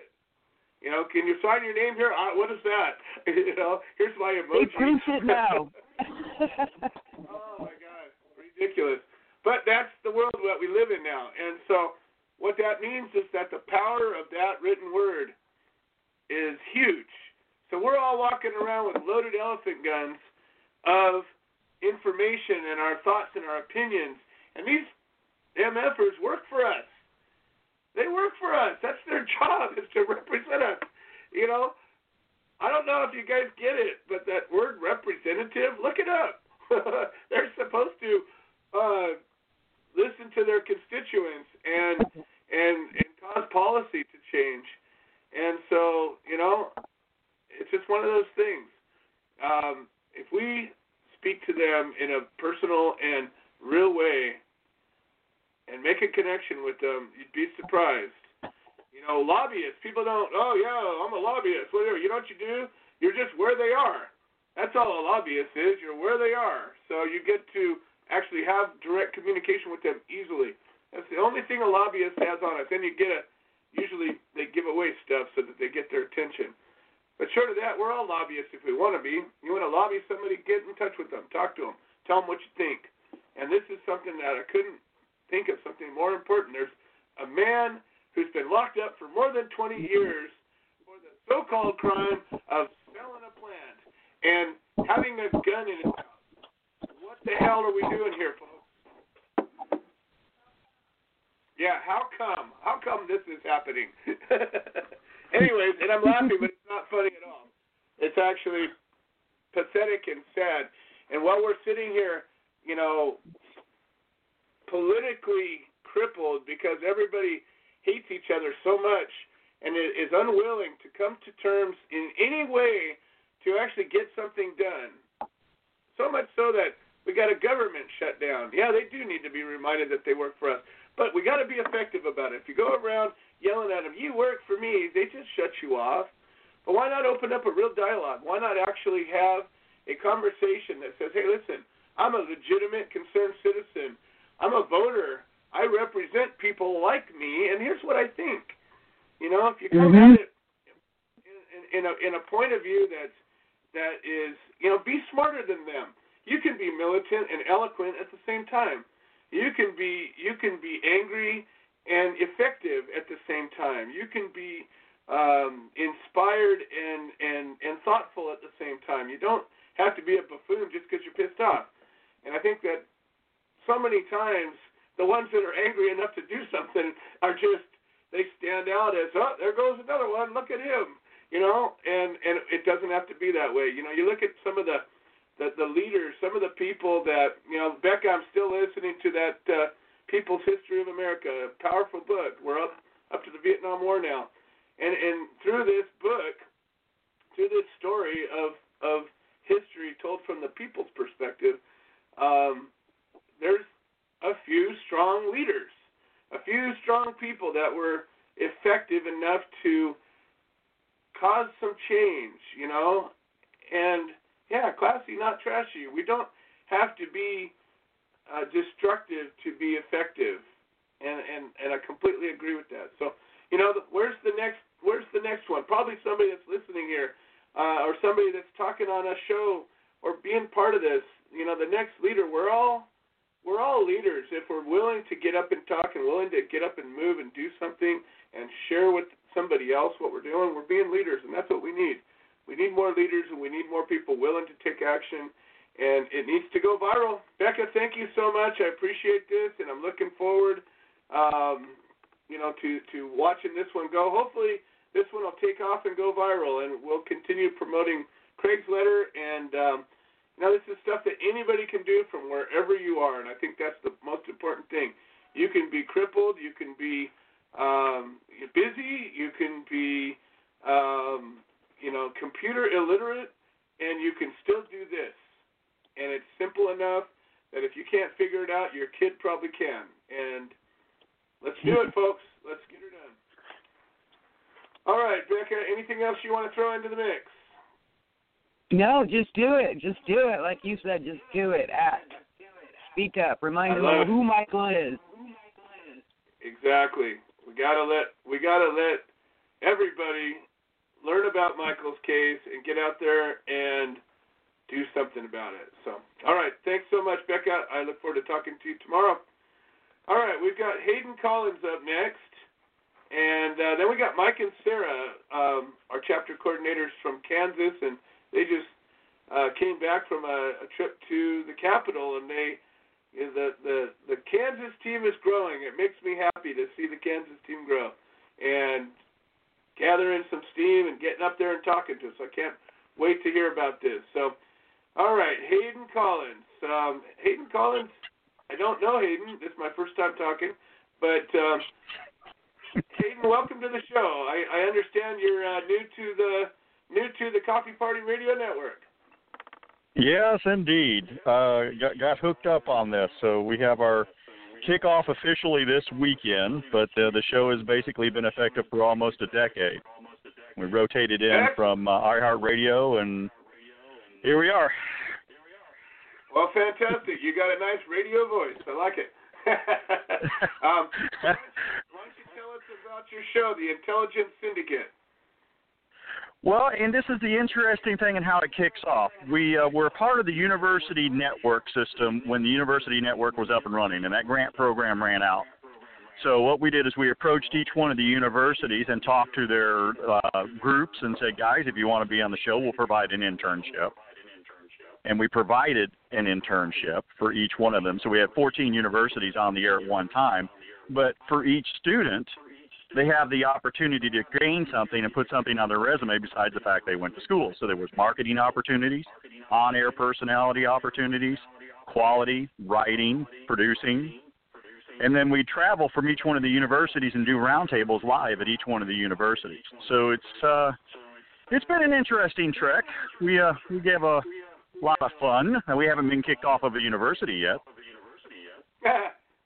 You know, can you sign your name here? Uh, what is that? [LAUGHS] you know, here's my emoji. They print it now. [LAUGHS] [LAUGHS] oh my God, ridiculous. But that's the world that we live in now, and so what that means is that the power of that written word is huge. So we're all walking around with loaded elephant guns of information and our thoughts and our opinions, and these MFers work for us. They work for us. That's their job is to represent us. You know, I don't know if you guys get it, but that word representative, look it up. [LAUGHS] They're supposed to uh, listen to their constituents and and and cause policy to change. And so, you know, it's just one of those things. Um, if we speak to them in a personal and real way and make a connection with them, you'd be surprised. You know, lobbyists, people don't, oh, yeah, I'm a lobbyist, whatever. You know what you do? You're just where they are. That's all a lobbyist is. You're where they are. So you get to actually have direct communication with them easily. That's the only thing a lobbyist has on it. Then you get a, usually they give away stuff so that they get their attention. But short of that, we're all lobbyists if we want to be. You want to lobby somebody, get in touch with them, talk to them, tell them what you think. And this is something that I couldn't think of something more important. There's a man who's been locked up for more than 20 mm-hmm. years for the so-called crime of selling a plant and having a gun in his house. What the hell are we doing here, folks? Yeah, how come? How come this is happening? [LAUGHS] Anyways, and I'm laughing, but it's not funny at all. It's actually pathetic and sad. And while we're sitting here, you know, politically crippled because everybody hates each other so much and is unwilling to come to terms in any way to actually get something done. So much so that we got a government shut down. Yeah, they do need to be reminded that they work for us, but we got to be effective about it. If you go around yelling at them, "You work for me," they just shut you off. But why not open up a real dialogue? Why not actually have a conversation that says, "Hey, listen, I'm a legitimate, concerned citizen I'm a voter. I represent people like me, and here's what I think. You know, if you come mm-hmm. at it in, in, a in a point of view that's that is, you know, be smarter than them. You can be militant and eloquent at the same time. You can be you can be angry and effective at the same time. You can be um, inspired and and and thoughtful at the same time. You don't have to be a buffoon just because you're pissed off. And I think that so many times the ones that are angry enough to do something are just they stand out as oh there goes another one look at him you know? And and it doesn't have to be that way. You know you look at some of the the, the leaders some of the people that you know Becca I'm still listening to that uh, People's History of America a powerful book. We're up up to the Vietnam War now. And and through this book through this story of of history told from the people's perspective um, there's a few strong leaders, a few strong people that were effective enough to cause some change, you know. And yeah, classy, not trashy. We don't have to be uh, destructive to be effective, and and and I completely agree with that. So, you know, where's the next where's the next one? Probably somebody that's listening here, uh, or somebody that's talking on a show or being part of this. You know, the next leader. We're all we're all leaders. If we're willing to get up and talk and willing to get up and move and do something and share with somebody else what we're doing, we're being leaders, and that's what we need. We need more leaders, and we need more people willing to take action, and it needs to go viral. Becca, thank you so much. I appreciate this, and I'm looking forward, um, you know, to to watching this one go. Hopefully, this one will take off and go viral, and we'll continue promoting Craig's letter and. Um, now, this is stuff that anybody can do from wherever you are, and I think that's the most important thing. You can be crippled, you can be um, busy, you can be, um, you know, computer illiterate, and you can still do this. And it's simple enough that if you can't figure it out, your kid probably can. And let's do it, folks. Let's get her done. All right, Becca, anything else you want to throw into the mix? No, just do it. Just do it. Like you said, just do it. Act. Speak up. Remind them who Michael is. Exactly. We gotta let we gotta let everybody learn about Michael's case and get out there and do something about it. So, all right. Thanks so much, Becca. I look forward to talking to you tomorrow. All right, we've got Hayden Collins up next, and uh, then we got Mike and Sarah, um, our chapter coordinators from Kansas, and they just uh, came back from a, a trip to the Capitol, and they you know, the the the Kansas team is growing. It makes me happy to see the Kansas team grow and gathering some steam and getting up there and talking to us. I can't wait to hear about this. So, all right, Hayden Collins. Um, Hayden Collins I don't know Hayden. This is my first time talking, but um, Hayden, welcome to the show. I, I understand you're uh, new to the new to the Coffee Party Radio Network. Yes, indeed. Uh, got, got hooked up on this, so we have our kickoff officially this weekend, but uh, the show has basically been effective for almost a decade. We rotated in from uh, iHeartRadio, and here we are. Well, fantastic. You got a nice radio voice. I like it. [LAUGHS] um, why don't you tell us about your show, The Intelligence Syndicate? Well, and this is the interesting thing and how it kicks off. We uh, were part of the university network system when the university network was up and running, and that grant program ran out. So what we did is we approached each one of the universities and talked to their uh, groups and said, guys, if you want to be on the show, we'll provide an internship. And we provided an internship for each one of them. So we had 14 universities on the air at one time. But for each student, they have the opportunity to gain something and put something on their resume besides the fact they went to school. So there was marketing opportunities, on-air personality opportunities, quality, writing, producing, and then we travel from each one of the universities and do roundtables live at each one of the universities. So it's uh, it's been an interesting trek. We uh, we gave a lot of fun. And we haven't been kicked off of a university yet. [LAUGHS]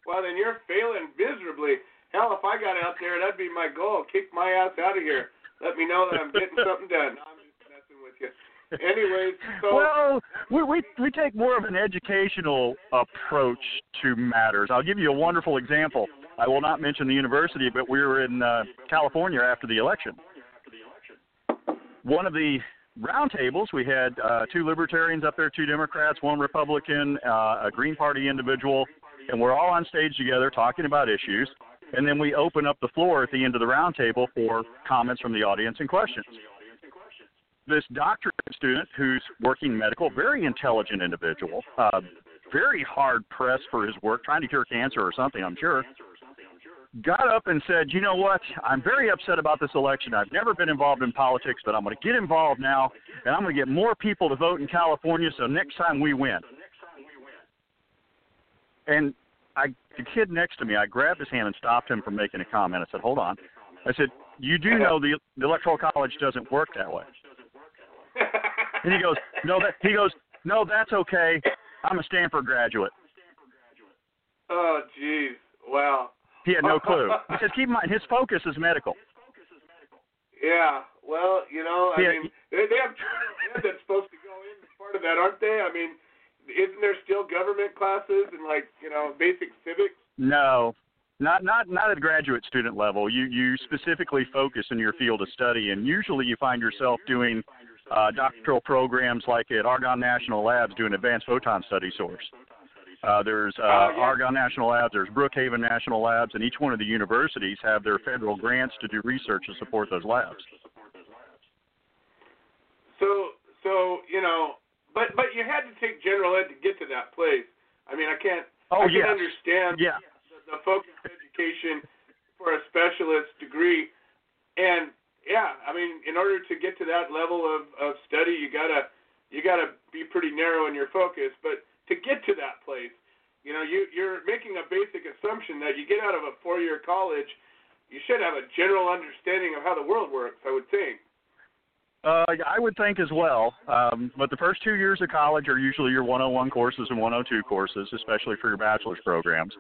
well, then you're failing miserably. Hell, if I got out there, that'd be my goal. Kick my ass out of here. Let me know that I'm getting something done. I'm just messing with you. Anyways, so well, we, we we take more of an educational approach to matters. I'll give you a wonderful example. I will not mention the university, but we were in uh, California after the election. One of the roundtables, we had uh, two libertarians up there, two Democrats, one Republican, uh, a Green Party individual, and we're all on stage together talking about issues and then we open up the floor at the end of the roundtable for comments from the audience and questions. This doctorate student who's working medical, very intelligent individual, uh, very hard pressed for his work, trying to cure cancer or something, I'm sure, got up and said, You know what? I'm very upset about this election. I've never been involved in politics, but I'm going to get involved now, and I'm going to get more people to vote in California so next time we win. And I the kid next to me, I grabbed his hand and stopped him from making a comment. I said, "Hold on." I said, "You do know the, the electoral college doesn't work that way." and he goes, "No, that." He goes, "No, that's okay. I'm a Stanford graduate." Oh, jeez! Wow. He had no [LAUGHS] clue. He says, "Keep in mind, his focus is medical." Yeah. Well, you know, I Yeah, mean, they, they have children that's supposed to go in as part of that, aren't they? I mean, isn't there still government classes and like you know basic civics? No, not not not at graduate student level. You you specifically focus in your field of study, and usually you find yourself doing uh, doctoral programs like at Argonne National Labs doing advanced photon study source. Uh, there's uh, Oh. Argonne National Labs, there's Brookhaven National Labs, and each one of the universities have their federal grants to do research to support those labs. So so you know, but but you had to take general ed to get to that place. I mean, I can't. Oh I can yes, understand yeah. the, the focused education for a specialist degree, and yeah, I mean, in order to get to that level of of study, you gotta you gotta be pretty narrow in your focus. But to get to that place, you know, you you're making a basic assumption that you get out of a four year college, you should have a general understanding of how the world works. I would think. Uh, I would think as well. Um, but the first two years of college are usually your 101 courses and 102 courses, especially for your bachelor's programs.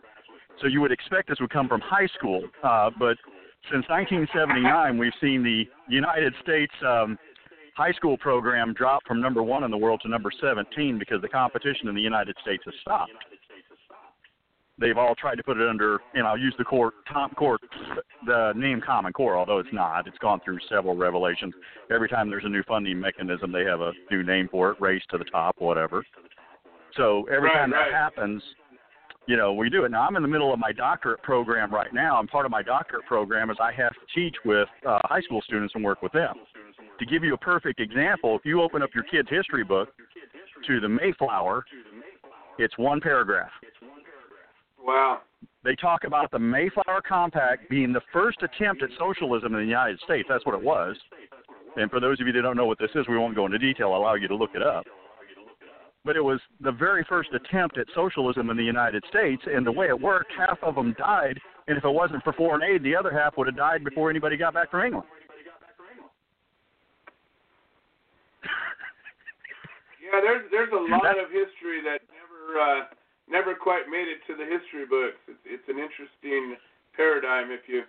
So you would expect this would come from high school. Uh, but since 1979, we've seen the United States um, high school program drop from number one in the world to number 17 because the competition in the United States has stopped. They've all tried to put it under, and I'll use the core, Tom Core, the name Common Core, although it's not. It's gone through several revelations. Every time there's a new funding mechanism, they have a new name for it, race to the top, whatever. So every Right, time right. that happens, you know, we do it. Now I'm in the middle of my doctorate program right now, and part of my doctorate program is I have to teach with uh, high school students and work with them. To give you a perfect example, if you open up your kid's history book to the Mayflower, it's one paragraph. Wow. They talk about the Mayflower Compact being the first attempt at socialism in the United States. That's what it was. And for those of you that don't know what this is, we won't go into detail. I'll allow you to look it up. but it was the very first attempt at socialism in the United States. And the way it worked, half of them died, and if it wasn't for foreign aid, the other half would have died before anybody got back from England. Yeah, there's there's a lot of history that never uh, never quite made it to the history books. It's, it's an interesting paradigm if you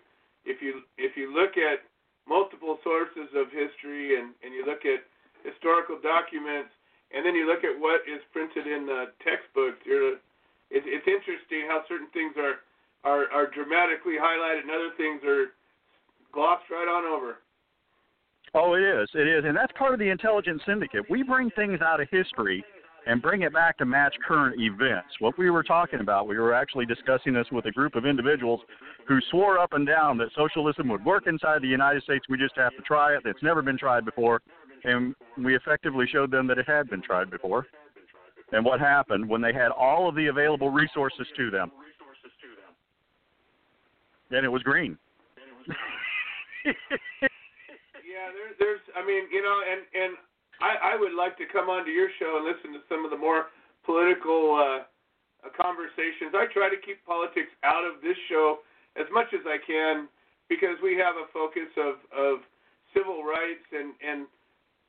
if you if you look at multiple sources of history and and you look at historical documents and then you look at what is printed in the textbooks. You're, it, it's interesting how certain things are, are are dramatically highlighted and other things are glossed right on over. Oh, it is. It is. And that's part of the intelligence syndicate. We bring things out of history and bring it back to match current events. What we were talking about, we were actually discussing this with a group of individuals who swore up and down that socialism would work inside the United States. We just have to try it. It's never been tried before. And we effectively showed them that it had been tried before. And what happened when they had all of the available resources to them? Then it was green. [LAUGHS] Yeah, there, there's. I mean, you know, and and I, I would like to come onto your show and listen to some of the more political uh, conversations. I try to keep politics out of this show as much as I can because we have a focus of of civil rights and and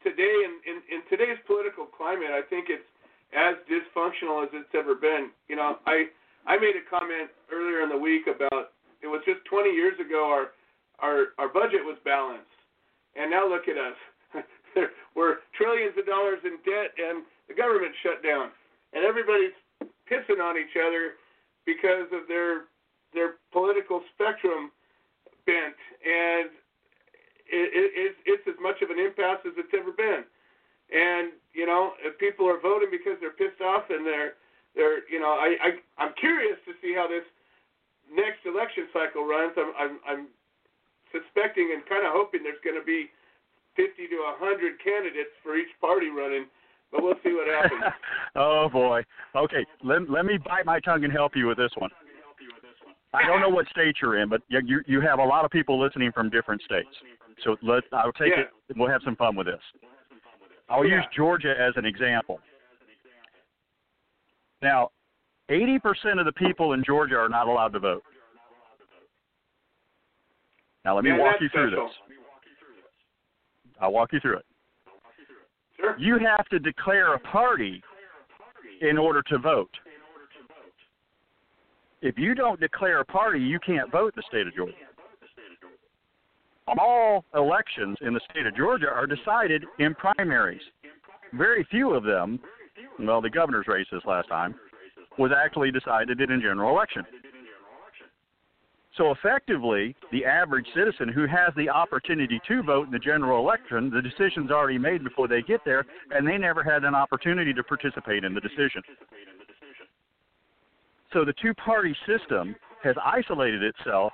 today in, in in today's political climate, I think it's as dysfunctional as it's ever been. You know, I I made a comment earlier in the week about it was just 20 years ago our our our budget was balanced and now look at us. [LAUGHS] We're trillions of dollars in debt, and the government shut down, and everybody's pissing on each other because of their their political spectrum bent, and it, it, it's it's as much of an impasse as it's ever been. And you know, if people are voting because they're pissed off, and they're they're you know, I, I I'm curious to see how this next election cycle runs. I'm I'm, I'm suspecting and kind of hoping there's going to be 50 to 100 candidates for each party running, but we'll see what happens. [LAUGHS] oh boy. Okay, let let me bite my tongue and help you with this one. I don't know what state you're in, but you you have a lot of people listening from different states. So let I'll take yeah. it. We'll have some fun with this. I'll Yeah. use Georgia as an example. Now, 80% of the people in Georgia are not allowed to vote. Now let me Yeah, walk you through special. this. I'll walk you through it. Sure. You have to declare a party in order to vote. If you don't declare a party, you can't vote in the state of Georgia. All elections in the state of Georgia are decided in primaries. Very few of them, well, the governor's race this last time, was actually decided in a general election. So effectively, the average citizen who has the opportunity to vote in the general election, the decision's already made before they get there, and they never had an opportunity to participate in the decision. So the two party system has isolated itself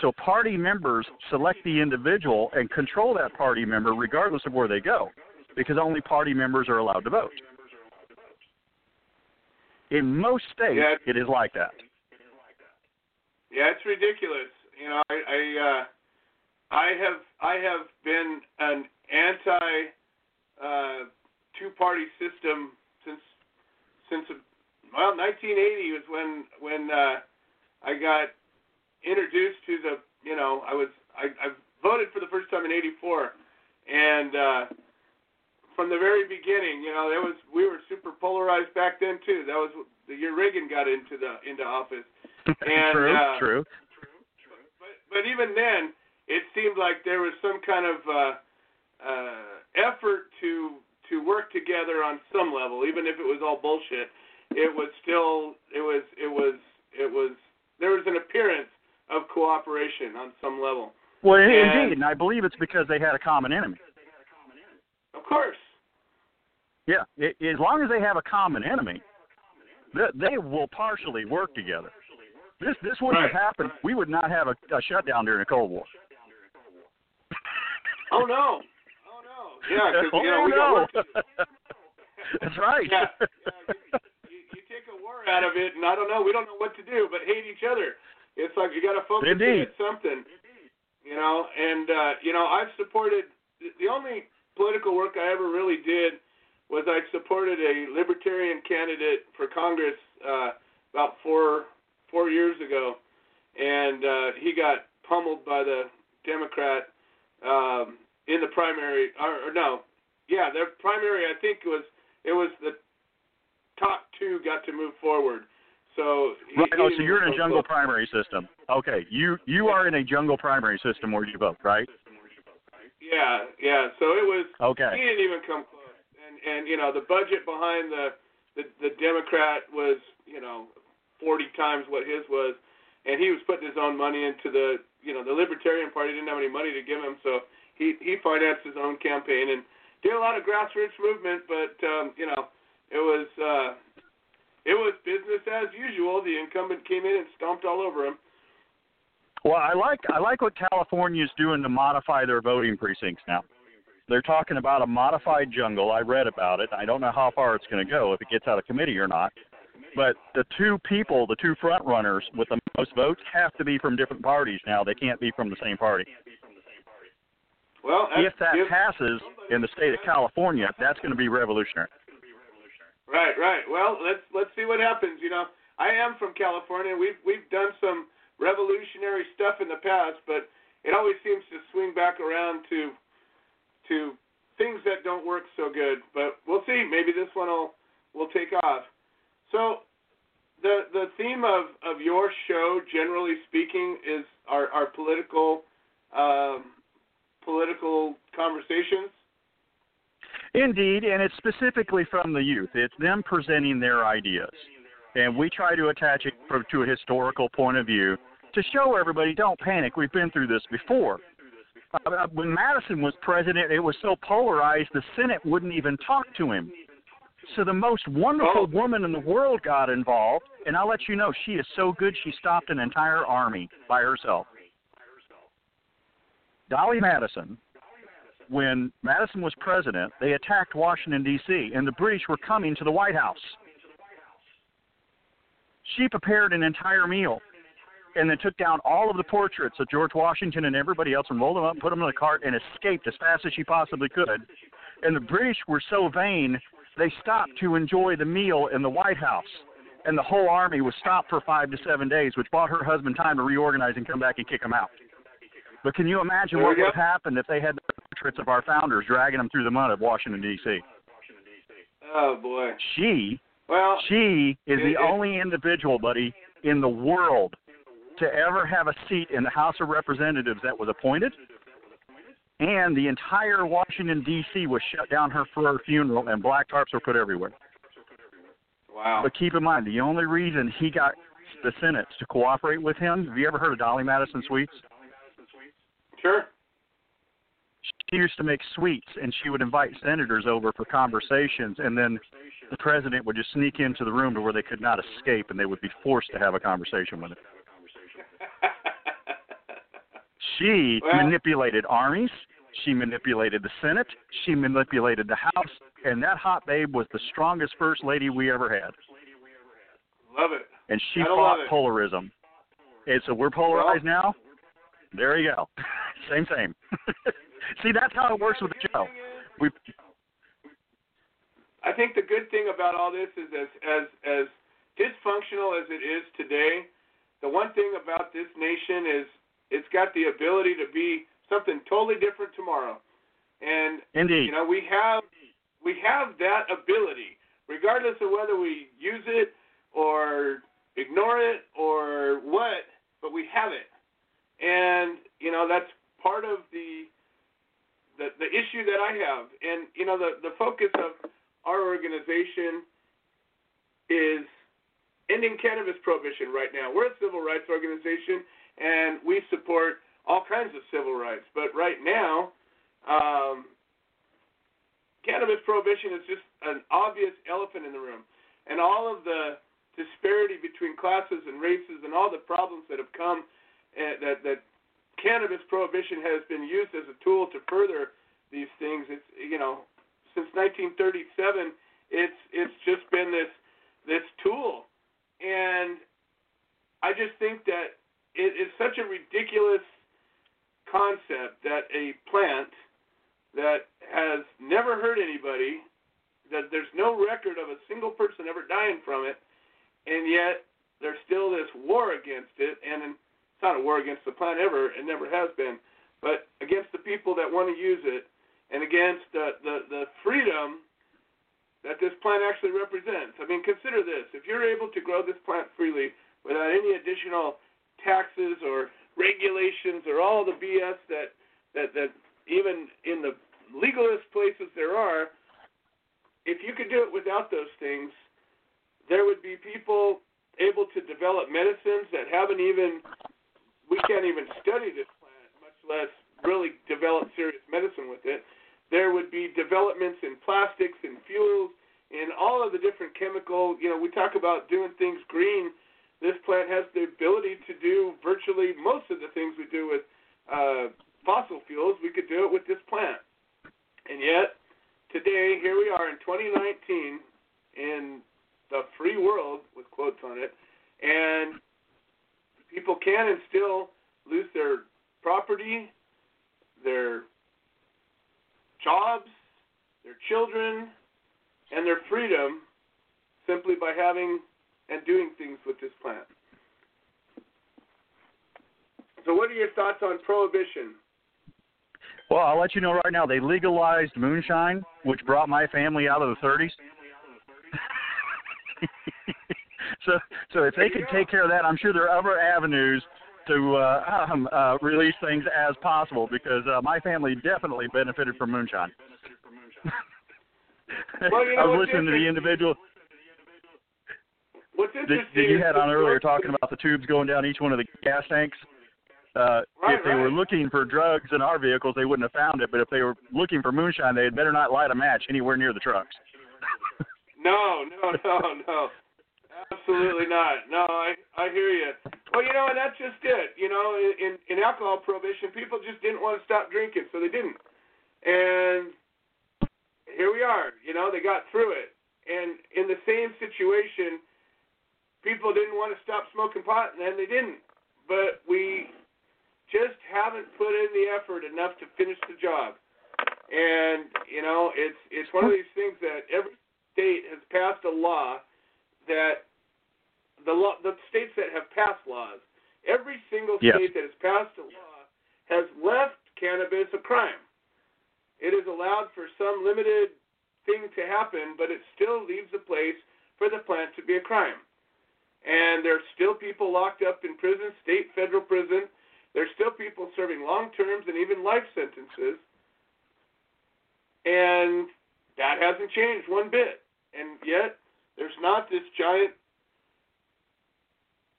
so party members select the individual and control that party member regardless of where they go because only party members are allowed to vote. In most states, Yeah. it is like that. Yeah, it's ridiculous. You know, I I, uh, I have I have been an anti uh, two party system since since well 1980 was when when uh, I got introduced to the you know I was I, I voted for the first time in '84 and uh, from the very beginning you know there was we were super polarized back then too. That was the year Reagan got into the into office. [LAUGHS] And, true, uh, true. But but even then, it seemed like there was some kind of uh, uh, effort to to work together on some level, even if it was all bullshit. It was still it was it was it was there was an appearance of cooperation on some level. Well, And- indeed, and I believe it's because they had a common enemy. Of course. Yeah, i as long as they have a common enemy, they, they will partially work together. This this wouldn't have Right. happened. We would not have a, a shutdown during the Cold War. Oh no. [LAUGHS] Oh no. Yeah, because oh, you know we no. got. [LAUGHS] That's right. Yeah. [LAUGHS] you, you take a war out of it, and I don't know. We don't know what to do, but hate each other. It's like you got to focus Indeed. on something, you know. And uh, you know, I've supported the- the only political work I ever really did was I supported a libertarian candidate for Congress uh, about four four years ago, and uh, he got pummeled by the Democrat um, in the primary. Or, or no, yeah, their primary. I think was it was the top two got to move forward. So he, right. Oh, so you're in a jungle close. primary system. Okay, you you are in a jungle primary system where you vote, right? Yeah, yeah. So it was. Okay. He didn't even come close. And and you know the budget behind the the, the Democrat was you know 40 times what his was, and he was putting his own money into the you know the Libertarian Party didn't have any money to give him, so he he financed his own campaign and did a lot of grassroots movement, but um, you know it was uh, it was business as usual. The incumbent came in and stomped all over him. Well, I like I like what California's doing to modify their voting precincts now. They're talking about a modified jungle. I read about it. I don't know how far it's going to go if it gets out of committee or not. But the two people, the two front runners with the most votes, have to be from different parties now. They can't be from the same party. Well, If that gives- passes in the state of California, that's going to be revolutionary. Right, right. Well, let's let's see what happens. You know, I am from California. We've we've done some revolutionary stuff in the past, but it always seems to swing back around to to things that don't work so good. But we'll see. Maybe this one will will take off. So the the theme of of your show, generally speaking, is our our political um, political conversations. Indeed, and it's specifically from the youth. It's them presenting their ideas. And we try to attach it to a historical point of view to show everybody don't panic. We've been through this before. Uh, when Madison was president, it was so polarized the Senate wouldn't even talk to him. So the most wonderful Oh. woman in the world got involved, and I'll let you know she is so good she stopped an entire army by herself. Dolly Madison, when Madison was president, they attacked Washington D.C. and the British were coming to the White House. She prepared an entire meal and then took down all of the portraits of George Washington and everybody else and rolled them up, put them in a cart, and escaped as fast as she possibly could. And the British were so vain, they stopped to enjoy the meal in the White House. And the whole army was stopped for five to seven days, which bought her husband time to reorganize and come back and kick them out. But can you imagine There what would have happened if they had the portraits of our founders dragging them through the mud of Washington D.C.? Oh boy. She, Well, she is It- the it- only individual, buddy, in the world to ever have a seat in the House of Representatives that was appointed. And the entire Washington D.C. was shut down her for her funeral, and black tarps were put everywhere. wow. But keep in mind, the only reason he got the Senate to cooperate with him. Have you ever heard of Dolly Madison Sweets? Sure. she used to make sweets and she would invite senators over for conversations and then the president would just sneak into the room to where they could not escape and they would be forced to have a conversation with him. [LAUGHS] She Well- manipulated armies, she manipulated the Senate, she manipulated the House, and that hot babe was the strongest first lady we ever had. Love it. And she Gotta fought polarism. And so we're polarized now. There you go. [LAUGHS] same, same. [LAUGHS] See, that's how it works with the show. We I think the good thing about all this is as as as dysfunctional as it is today, the one thing about this nation is it's got the ability to be something totally different tomorrow. And indeed. you know, we have we have that ability, regardless of whether we use it or ignore it or what, but we have it. And you know, that's part of the the the issue that I have. And you know, the the focus of our organization is ending cannabis prohibition right now. We're a civil rights organization and we support all kinds of civil rights. But right now, um, cannabis prohibition is just an obvious elephant in the room. And all of the disparity between classes and races and all the problems that have come uh, that that cannabis prohibition has been used as a tool to further these things. It's you know since 1937, it's it's just been this this tool, and I just think that it is such a ridiculous concept that a plant that has never hurt anybody, that there's no record of a single person ever dying from it, and yet there's still this war against it, and it's not a war against the plant ever, it never has been, but against the people that want to use it, and against the the, the freedom that this plant actually represents. I mean, consider this: if you're able to grow this plant freely without any additional taxes or regulations or all the BS that that that even in the legalist places there are, if you could do it without those things, there would be people able to develop medicines that haven't even we can't even study this plant, much less really develop serious medicine with it there would be developments in plastics and fuels and all of the different chemical. You know, we talk about doing things green. This plant has the ability to do virtually most of the things we do with uh, fossil fuels. We could do it with this plant. And yet, today, here we are in 2019 in the free world, with quotes on it, and people can and still lose their property, their jobs, their children, and their freedom simply by having and doing things with this plant. So, what are your thoughts on prohibition? Well, I'll let you know right now. They legalized moonshine, which brought my family out of the 30s. [LAUGHS] so, so if they could take care of that, I'm sure there are other avenues to uh, [LAUGHS] um, uh, release things as possible because uh, my family definitely benefited from moonshine. well, you [LAUGHS] know, I was listening to the individual. What's that, that you had on earlier talking about the tubes going down each one of the gas tanks. Uh, right, if they right. were looking for drugs in our vehicles, they wouldn't have found it. But if they were looking for moonshine, they had better not light a match anywhere near the trucks. [LAUGHS] no, no, no, no. Absolutely not. No, I I hear you. Well, you know, and that's just it. You know, in in alcohol prohibition, people just didn't want to stop drinking, so they didn't. And here we are. You know, they got through it. And in the same situation, people didn't want to stop smoking pot, and then they didn't. But we just haven't put in the effort enough to finish the job. And you know, it's it's one of these things that every state has passed a law that the law, the states that have passed laws, every single Yes. state that has passed a law has left cannabis a crime. It is allowed for some limited thing to happen, but it still leaves a place for the plant to be a crime. And there's still people locked up in prison, state, federal prison. There's still people serving long terms and even life sentences. And that hasn't changed one bit. And yet, there's not this giant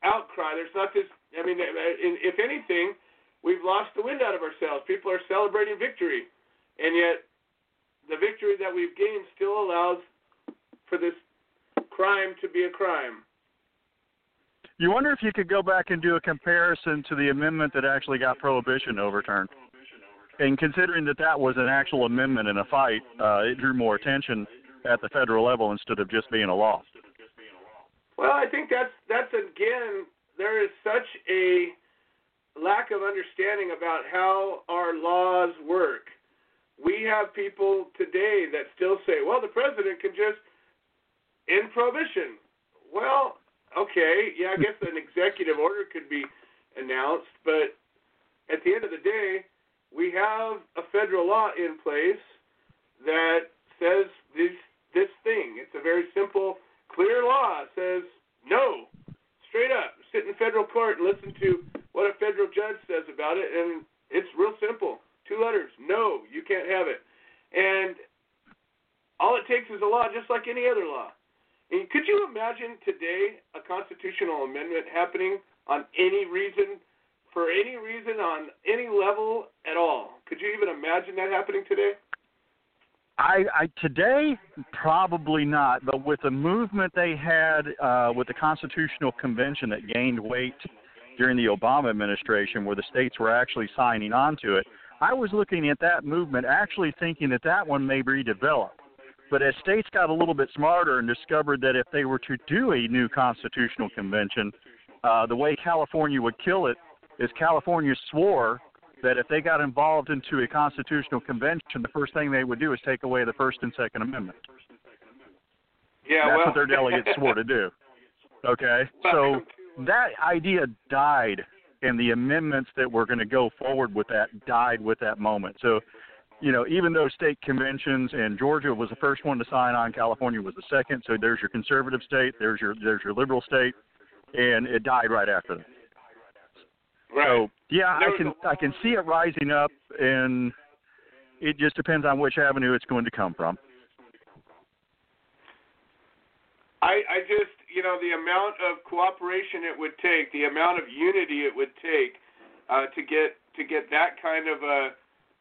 outcry. There's not this. I mean, uh, if anything, we've lost the wind out of ourselves. People are celebrating victory, and yet the victory that we've gained still allows for this crime to be a crime. You wonder if you could go back and do a comparison to the amendment that actually got prohibition overturned. And considering that that was an actual amendment in a fight, uh, it drew more attention at the federal level instead of just being a law. Well, I think that's that's again there is such a lack of understanding about how our laws work. We have people today that still say, "Well, the president can just end prohibition." Well, okay, yeah, I guess an executive order could be announced, but at the end of the day, we have a federal law in place that says this this thing. It's a very simple, clear law. It says no, straight up. Sit in federal court and listen to what a federal judge says about it, and it's real simple. Two letters. No, you can't have it. And all it takes is a law, just like any other law. And could you imagine today a constitutional amendment happening on any reason, for any reason, on any level at all? Could you even imagine that happening today? I, I today probably not, but with the movement they had uh, with the Constitutional Convention that gained weight during the Obama administration, where the states were actually signing on to it, I was looking at that movement, actually thinking that that one may be redeveloped. But as states got a little bit smarter and discovered that if they were to do a new constitutional convention, uh, the way California would kill it is California swore that if they got involved into a constitutional convention, the first thing they would do is take away the First and Second Amendment. Yeah, That's well, what their delegates [LAUGHS] swore to do. Okay, so that idea died, and the amendments that were going to go forward with that died with that moment. So, you know, even though state conventions and Georgia was the first one to sign on, California was the second. So there's your conservative state, there's your there's your liberal state, and it died right after that. right. So yeah, I can I can see it rising up, and it just depends on which avenue it's going to come from. I, I just, you know, the amount of cooperation it would take, the amount of unity it would take uh, to get to get that kind of a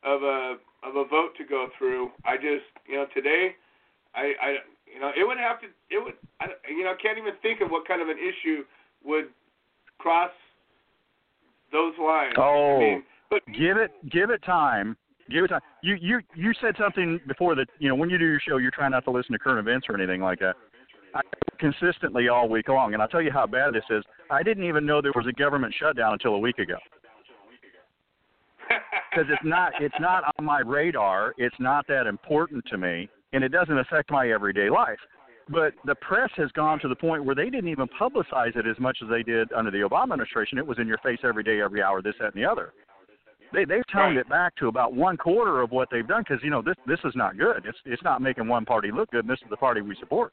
of a of a vote to go through. I just, you know, today, I, I, you know, it would have to, it would, I, you know, I can't even think of what kind of an issue would cross those lines. Oh. I mean, but Give it give it time. Give it time. You you you said something before that you know when you do your show you're trying not to listen to current events or anything like that. I, consistently all week long, and I'll tell you how bad this is. I didn't even know there was a government shutdown until a week ago because it's not it's not on my radar. It's not that important to me, and it doesn't affect my everyday life. But the press has gone to the point where they didn't even publicize it as much as they did under the Obama administration. It was in your face every day, every hour, this, that, and the other. They they've toned it back to about one quarter of what they've done because you know this this is not good. It's it's not making one party look good. And this is the party we support.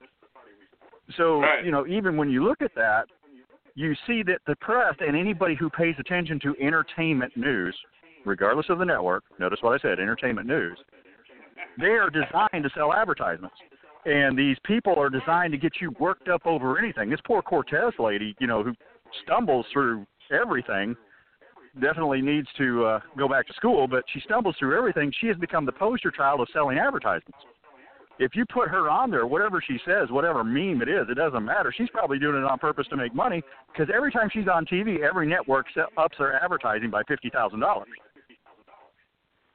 So you know even when you look at that, you see that the press and anybody who pays attention to entertainment news, regardless of the network, notice what I said, entertainment news, they are designed to sell advertisements. And these people are designed to get you worked up over anything. This poor Cortez lady, you know, who stumbles through everything, definitely needs to uh, go back to school, but she stumbles through everything. She has become the poster child of selling advertisements. If you put her on there, whatever she says, whatever meme it is, it doesn't matter. She's probably doing it on purpose to make money because every time she's on TV, every network ups their advertising by fifty thousand dollars.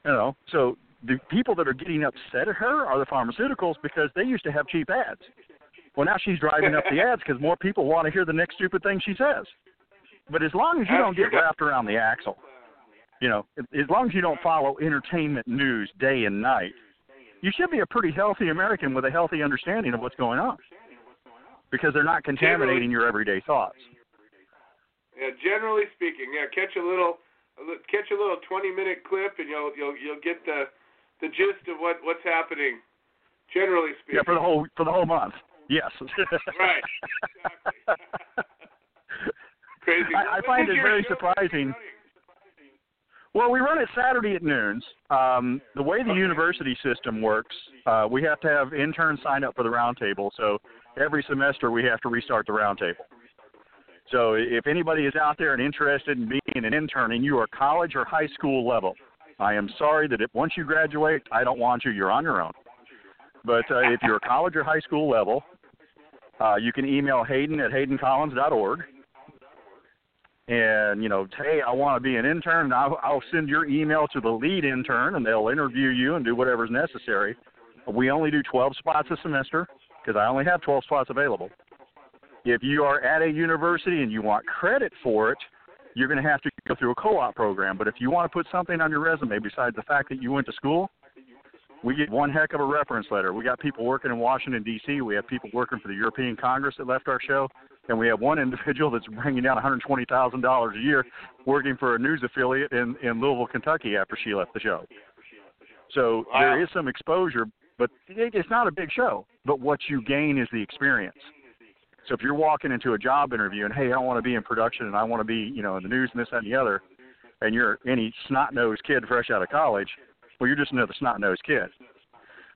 You know, so the people that are getting upset at her are the pharmaceuticals because they used to have cheap ads. Well, now she's driving up the ads because more people want to hear the next stupid thing she says. But as long as you don't get wrapped around the axle, you know, as long as you don't follow entertainment news day and night, you should be a pretty healthy American with a healthy understanding of what's going on because they're not contaminating your everyday thoughts. Yeah, generally speaking, yeah, catch a little, catch a little twenty-minute clip, and you'll you'll you'll get the the gist of what what's happening. Generally speaking. Yeah, for the whole for the whole month. Yes. [LAUGHS] Right. [LAUGHS] Crazy. I, I find it very show surprising. Well, we run it Saturday at noons. Um, the way the Okay. university system works, uh, we have to have interns sign up for the roundtable. So every semester we have to restart the roundtable. So if anybody is out there and interested in being an intern and you are college or high school level, I am sorry that if once you graduate, I don't want you. You're on your own. But uh, if you're college or high school level, uh, you can email Hayden at haydencollins.org and you know, hey, I want to be an intern. I'll, I'll send your email to the lead intern, and they'll interview you and do whatever's necessary. We only do 12 spots a semester because I only have 12 spots available. If you are at a university and you want credit for it, you're going to have to go through a co-op program. But if you want to put something on your resume besides the fact that you went to school, we get one heck of a reference letter. We got people working in Washington D.C. We have people working for the European Congress that left our show, and we have one [LAUGHS] individual that's bringing down $120,000 a year working for a news affiliate in in Louisville, Kentucky after she left the show. So Wow. there is some exposure, but it's not a big show. But what you gain is the experience. So if you're walking into a job interview and hey, I want to be in production and I want to be, you know, in the news and this that, and the other, and you're any snot-nosed kid fresh out of college, well, you're just another snot-nosed kid.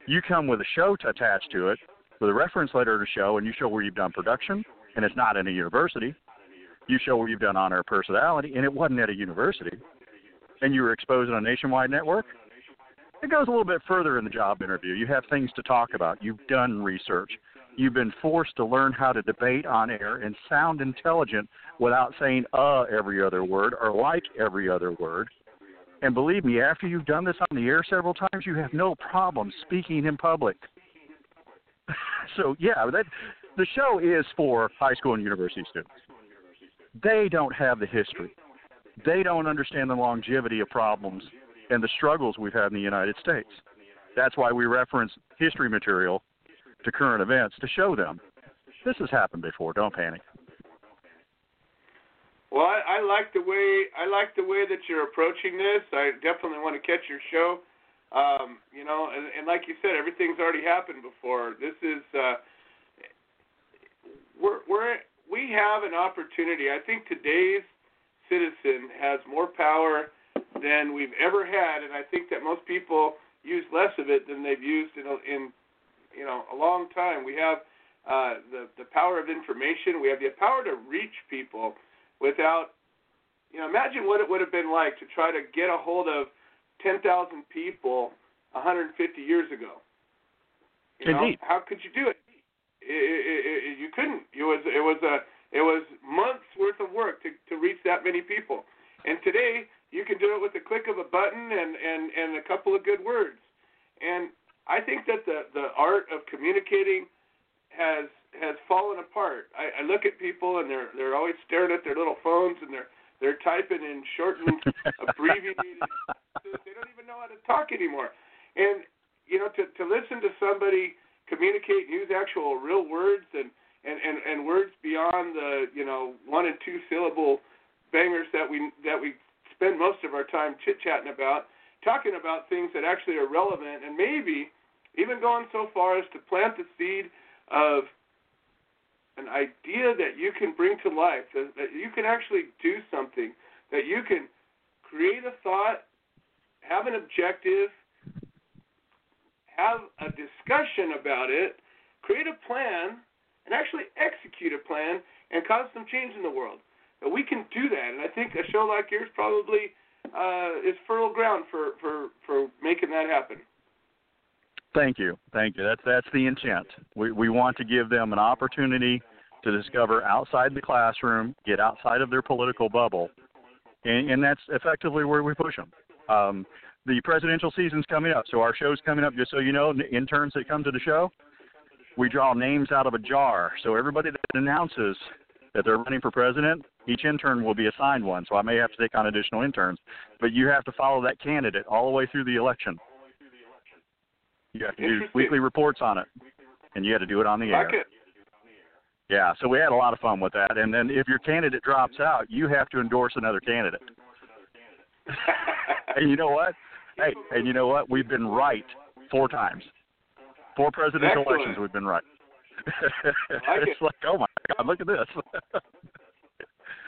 You come with a show to attach to it, with a reference letter to show, and you show where you've done production, and it's not in a university. You show where you've done honor personality, and it wasn't at a university, and you were exposed on a nationwide network. It goes a little bit further in the job interview. You have things to talk about. You've done research. You've been forced to learn how to debate on air and sound intelligent without saying uh every other word or like every other word. And believe me, after you've done this on the air several times, you have no problem speaking in public. [LAUGHS] so yeah, that the show is for high school and university students. They don't have the history. They don't understand the longevity of problems and the struggles we've had in the United States. That's why we reference history material to current events to show them this has happened before. Don't panic. Well, I, I like the way I like the way that you're approaching this. I definitely want to catch your show. Um, you know, and, and like you said, everything's already happened before. This is uh, we're we're we have an opportunity. I think today's citizen has more power than we've ever had, and I think that most people use less of it than they've used in in you know a long time. We have uh, the the power of information. We have the power to reach people without you know imagine what it would have been like to try to get a hold of 10,000 people 150 years ago. You Indeed. Know? How could you do it? It, it, it? You couldn't. It was it was a it was months worth of work to to reach that many people. And today you can do it with the click of a button and and and a couple of good words. And I think that the the art of communicating has has fallen apart. I, I look at people and they're they're always staring at their little phones and they're they're typing in shortened, [LAUGHS] abbreviated. they don't even know how to talk anymore. And you know, to to listen to somebody communicate, and use actual real words and and and, and words beyond the you know one and two syllable bangers that we that we spend most of our time chit chatting about, talking about things that actually are relevant, and maybe even going so far as to plant the seed of an idea that you can bring to life, that, that you can actually do something, that you can create a thought, have an objective, have a discussion about it, create a plan, and actually execute a plan and cause some change in the world. But we can do that, and I think a show like yours probably uh, is fertile ground for, for, for making that happen. Thank you, thank you. That's that's the intent. We we want to give them an opportunity to discover outside the classroom, get outside of their political bubble, and, and that's effectively where we push them. Um, the presidential season's coming up, so our show's coming up. Just so you know, interns that come to the show, we draw names out of a jar. So everybody that announces that they're running for president, each intern will be assigned one. So I may have to take on additional interns, but you have to follow that candidate all the way through the election. You have to do weekly reports on it, and you have to do it on the like air. It. Yeah, so we had a lot of fun with that. And then if your candidate drops out, you have to endorse another candidate. [LAUGHS] and you know what? Hey, and you know what? We've been right four times. Four presidential Excellent. elections, we've been right. like [LAUGHS] it's it. like, oh my God, look at this. [LAUGHS]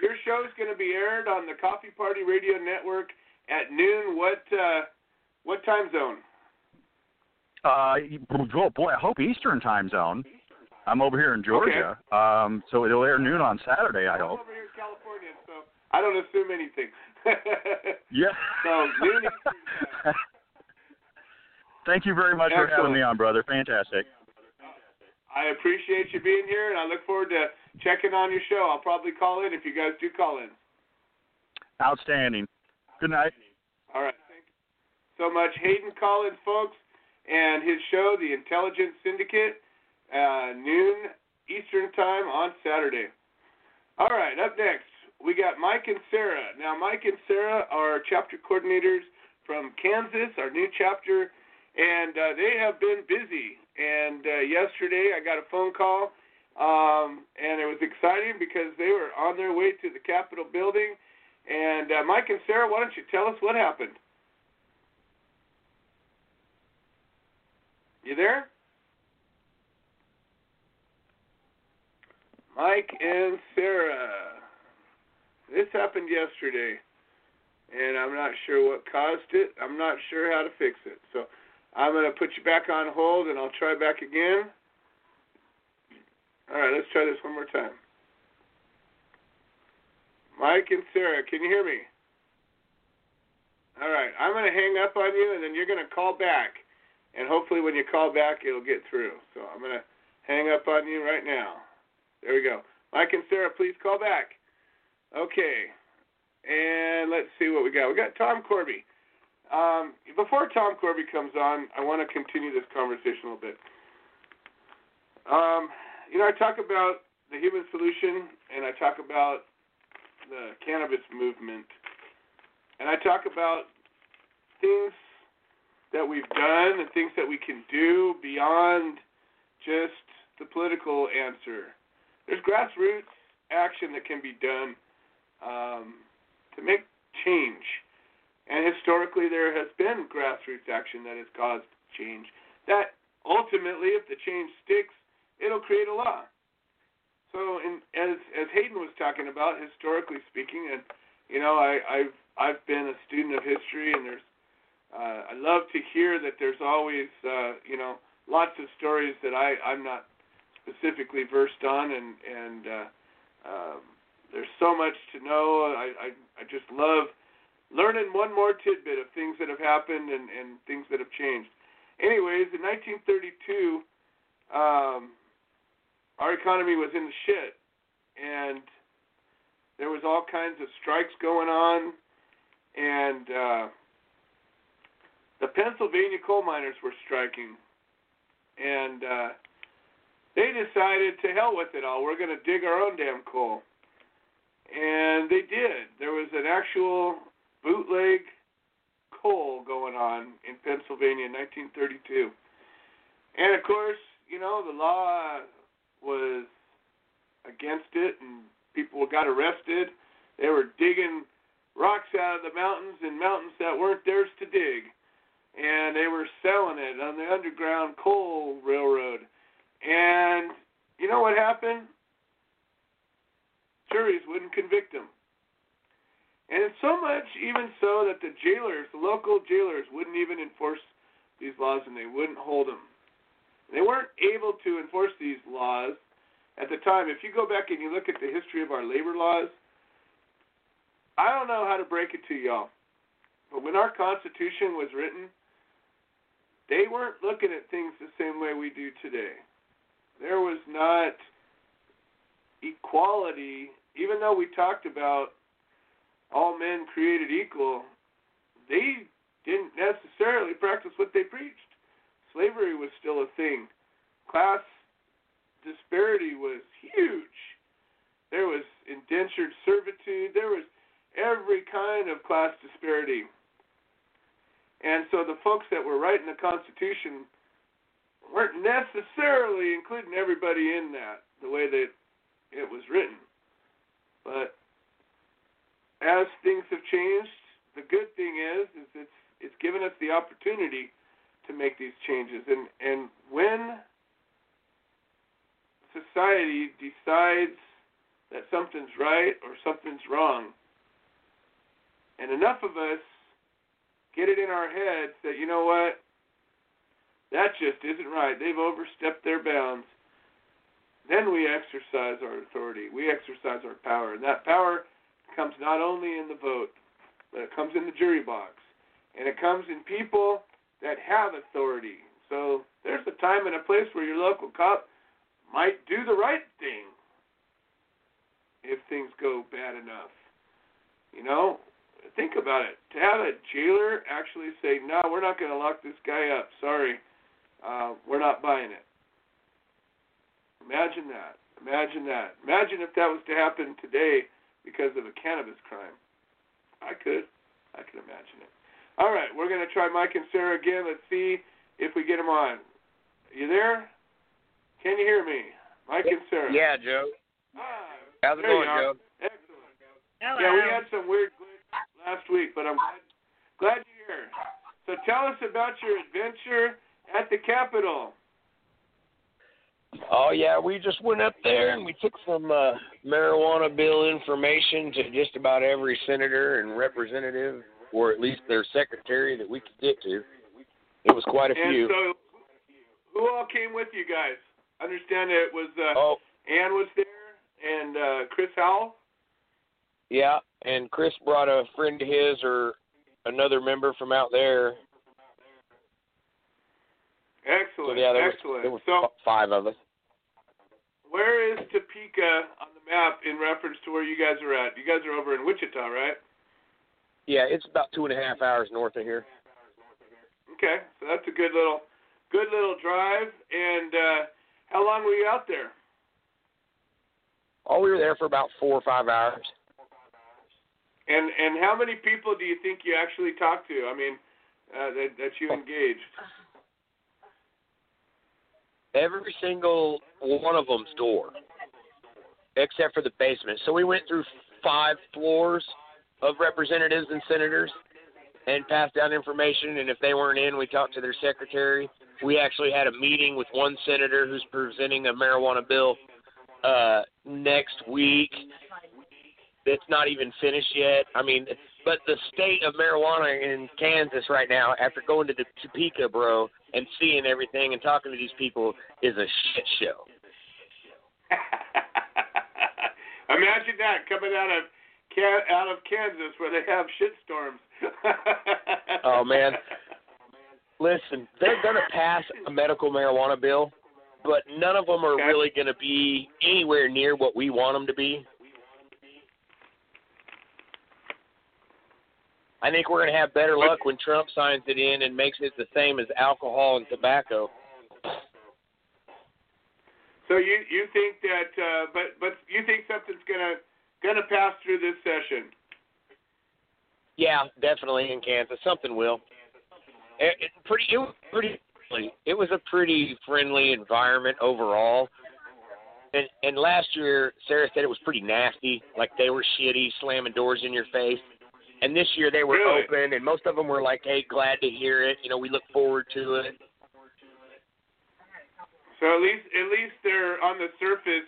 Your show's going to be aired on the Coffee Party Radio Network at noon. What uh, what time zone? Uh, oh boy, I hope Eastern time zone. I'm over here in Georgia, um, so it'll air noon on Saturday. I hope. I'm over here in California, so I don't assume anything. [LAUGHS] Yeah. So noon [LAUGHS] Thank you very much for having me on, brother. Fantastic. I appreciate you being here, and I look forward to checking on your show. I'll probably call in if you guys do call in. Outstanding. Good night. All right. Thank you so much. Hayden Collins, folks, and his show, The Intelligence Syndicate, uh, noon Eastern Time on Saturday. All right, up next, we got Mike and Sarah. Now, Mike and Sarah are chapter coordinators from Kansas, our new chapter, and uh, they have been busy. And uh, yesterday, I got a phone call, um, and it was exciting because they were on their way to the Capitol building. And uh, Mike and Sarah, why don't you tell us what happened? You there? Mike and Sarah. This happened yesterday, and I'm not sure what caused it. I'm not sure how to fix it. So I'm going to put you back on hold, and I'll try back again. All right, let's try this one more time. Mike and Sarah, can you hear me? All right, I'm going to hang up on you, and then you're going to call back. And hopefully, when you call back, it'll get through. So I'm going to hang up on you right now. There we go. Mike and Sarah, please call back. Okay. And let's see what we got. We got Tom Corby. Um, before Tom Corby comes on, I want to continue this conversation a little bit. Um, you know, I talk about the human solution, and I talk about the cannabis movement, and I talk about things that we've done and things that we can do beyond just the political answer. There's grassroots action that can be done um, to make change. And historically, there has been grassroots action that has caused change. That ultimately, if the change sticks, it'll create a law. So, in, as as Hayden was talking about, historically speaking, and you know, I, I've I've been a student of history, and there's uh, I love to hear that there's always uh, you know lots of stories that I I'm not specifically versed on, and and uh, um, there's so much to know. I, I I just love learning one more tidbit of things that have happened and and things that have changed. Anyways, in 1932. Um, our economy was in the shit, and there was all kinds of strikes going on, and uh, the Pennsylvania coal miners were striking, and uh, they decided to hell with it all. We're going to dig our own damn coal, and they did. There was an actual bootleg coal going on in Pennsylvania in 1932, and of course, you know the law was against it, and people got arrested. They were digging rocks out of the mountains in mountains that weren't theirs to dig, and they were selling it on the Underground Coal Railroad. And you know what happened? Juries wouldn't convict them. And it's so much, even so, that the jailers, the local jailers, wouldn't even enforce these laws and they wouldn't hold them. They weren't able to enforce these laws at the time. If you go back and you look at the history of our labor laws, I don't know how to break it to y'all, but when our Constitution was written, they weren't looking at things the same way we do today. There was not equality, even though we talked about all men created equal, they didn't necessarily practice what they preached slavery was still a thing. Class disparity was huge. There was indentured servitude. There was every kind of class disparity. And so the folks that were writing the Constitution weren't necessarily including everybody in that the way that it was written. But as things have changed, the good thing is is it's it's given us the opportunity to make these changes. And and when society decides that something's right or something's wrong, and enough of us get it in our heads that you know what, that just isn't right. They've overstepped their bounds. Then we exercise our authority. We exercise our power, and that power comes not only in the vote, but it comes in the jury box, and it comes in people that have authority. So there's a time and a place where your local cop might do the right thing if things go bad enough. You know, think about it. To have a jailer actually say, "No, we're not going to lock this guy up. Sorry, uh, we're not buying it." Imagine that. Imagine that. Imagine if that was to happen today because of a cannabis crime. I could. I could imagine it. All right, we're going to try Mike and Sarah again. Let's see if we get them on. You there? Can you hear me? Mike and Sarah. Yeah, Joe. Hi. How's it There going. Joe? Excellent. Hello. Yeah, we had some weird glitch last week, but I'm glad, glad you're here. So tell us about your adventure at the Capitol. Oh yeah, we just went up there and we took some uh, marijuana bill information to just about every senator and representative, or at least their secretary that we could get to. It was quite a and few. so, who all came with you guys? I Understand it was uh, oh Ann was there and uh, Chris Howell. Yeah, and Chris brought a friend of his or another member from out there. Excellent. So yeah, there was there so, five of us. where is Topeka on the map in reference to where you guys are at? You guys are over in Wichita, right? Yeah, it's about two and a half hours north of here. Okay, so that's a good little, good little drive. And uh, how long were you out there? Oh, we were there for about four or five hours. And and how many people do you think you actually talked to? I mean, uh, that that you engaged. every single one of them's door, except for the basement. So we went through five floors of representatives and senators and passed down information. And if they weren't in, we talked to their secretary. We actually had a meeting with one senator who's presenting a marijuana bill uh, next week. It's not even finished yet. I mean, but the state of marijuana in Kansas right now, after going to the Topeka, bro, and seeing everything and talking to these people, is a shit show. [LAUGHS] Imagine that coming out of out of Kansas where they have shit storms. [LAUGHS] oh man. Listen, they're going to pass a medical marijuana bill, but none of them are Okay. really going to be anywhere near what we want them to be. I think we're going to have better luck when Trump signs it in and makes it the same as alcohol and tobacco. So you you think that, uh, but but you think something's gonna gonna pass through this session? Yeah, definitely in Kansas. Something will. It, it pretty. It was pretty. It was a pretty friendly environment overall. And and last year, Sarah said it was pretty nasty. Like they were shitty, slamming doors in your face. And this year they were Really? open, and most of them were like, "Hey, glad to hear it. You know, we look forward to it." So at least at least they're on the surface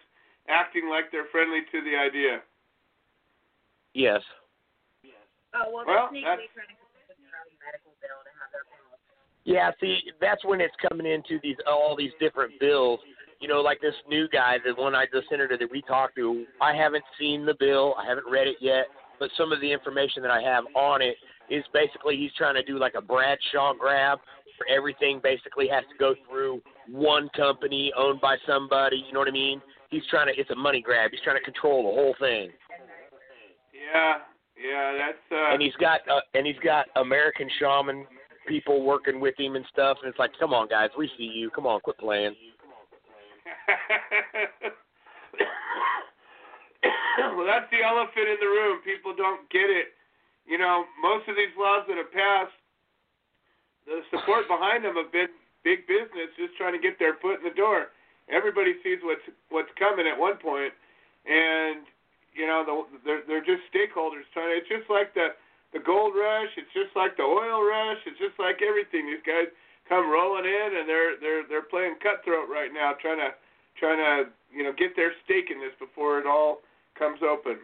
acting like they're friendly to the idea. Yes. Yes. Oh, well, Well, they're that's- sneakily trying to convince their medical bill to have their bill. Yeah, see, that's when it's coming into these all these different bills. You know, like this new guy, the one I the senator that we talked to. I haven't seen the bill, I haven't read it yet, but some of the information that I have on it is basically he's trying to do like a Bradshaw grab, where everything basically has to go through one company owned by somebody. You know what I mean? He's trying to. It's a money grab. He's trying to control the whole thing. Yeah, yeah, that's. Uh, and he's got uh, and he's got American shaman people working with him and stuff. And it's like, come on, guys, we see you. Come on, quit playing. [LAUGHS] well, that's the elephant in the room. People don't get it. You know, most of these laws that have passed, the support behind them have been big business just trying to get their foot in the door. Everybody sees what's what's coming at one point, and you know, the, they're they're just stakeholders trying. It's just like the the gold rush. It's just like the oil rush. It's just like everything. These guys come rolling in, and they're they're they're playing cutthroat right now, trying to trying to you know get their stake in this before it all comes open.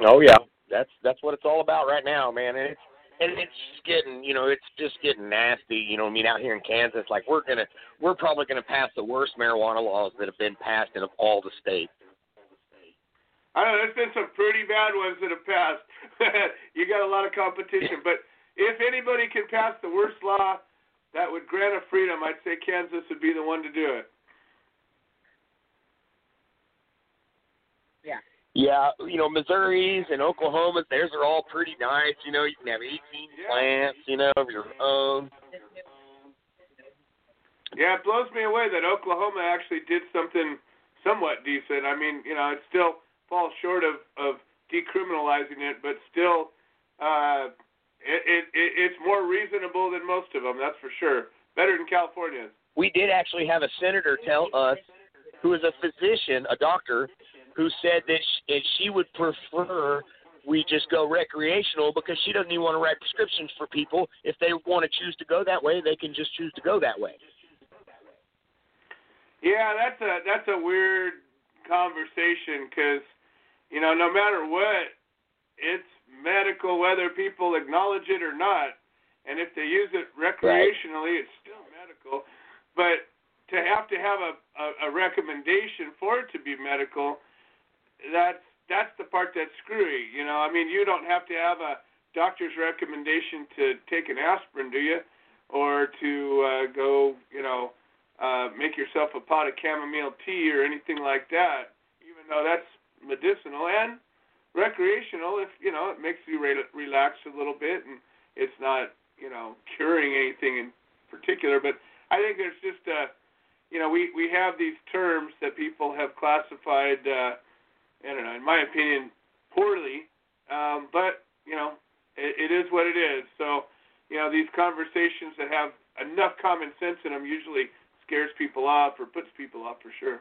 Oh yeah, that's that's what it's all about right now, man. And it's and it's just getting, you know, it's just getting nasty. You know, I mean, out here in Kansas, like we're gonna, we're probably gonna pass the worst marijuana laws that have been passed in of all the states. I know. There's been some pretty bad ones that have passed. [LAUGHS] you got a lot of competition, but if anybody can pass the worst law that would grant a freedom, I'd say Kansas would be the one to do it. Yeah, you know, Missouri's and Oklahoma's, theirs are all pretty nice. You know, you can have 18 plants, you know, of your own. Yeah, it blows me away that Oklahoma actually did something somewhat decent. I mean, you know, it still falls short of of decriminalizing it, but still, uh, it, it it it's more reasonable than most of them. That's for sure. Better than California's. We did actually have a senator tell us, who is a physician, a doctor, who said that she, she would prefer we just go recreational because she doesn't even want to write prescriptions for people. If they want to choose to go that way, they can just choose to go that way. Yeah, that's a that's a weird conversation because you know no matter what, it's medical whether people acknowledge it or not, and if they use it recreationally, it's still medical. But to have to have a, a a recommendation for it to be medical, that's that's the part that's screwy. You know, I mean, you don't have to have a doctor's recommendation to take an aspirin, do you? Or to uh, go, you know, uh, make yourself a pot of chamomile tea or anything like that, even though that's medicinal and recreational. If you know, it makes you re- relax a little bit, and it's not, you know, curing anything in particular. But I think there's just a, you know, we we have these terms that people have classified. Uh, I don't know, in my opinion, poorly. Um, but you know, it, it is what it is. So, you know, these conversations that have enough common sense in them usually scares people off or puts people off for sure.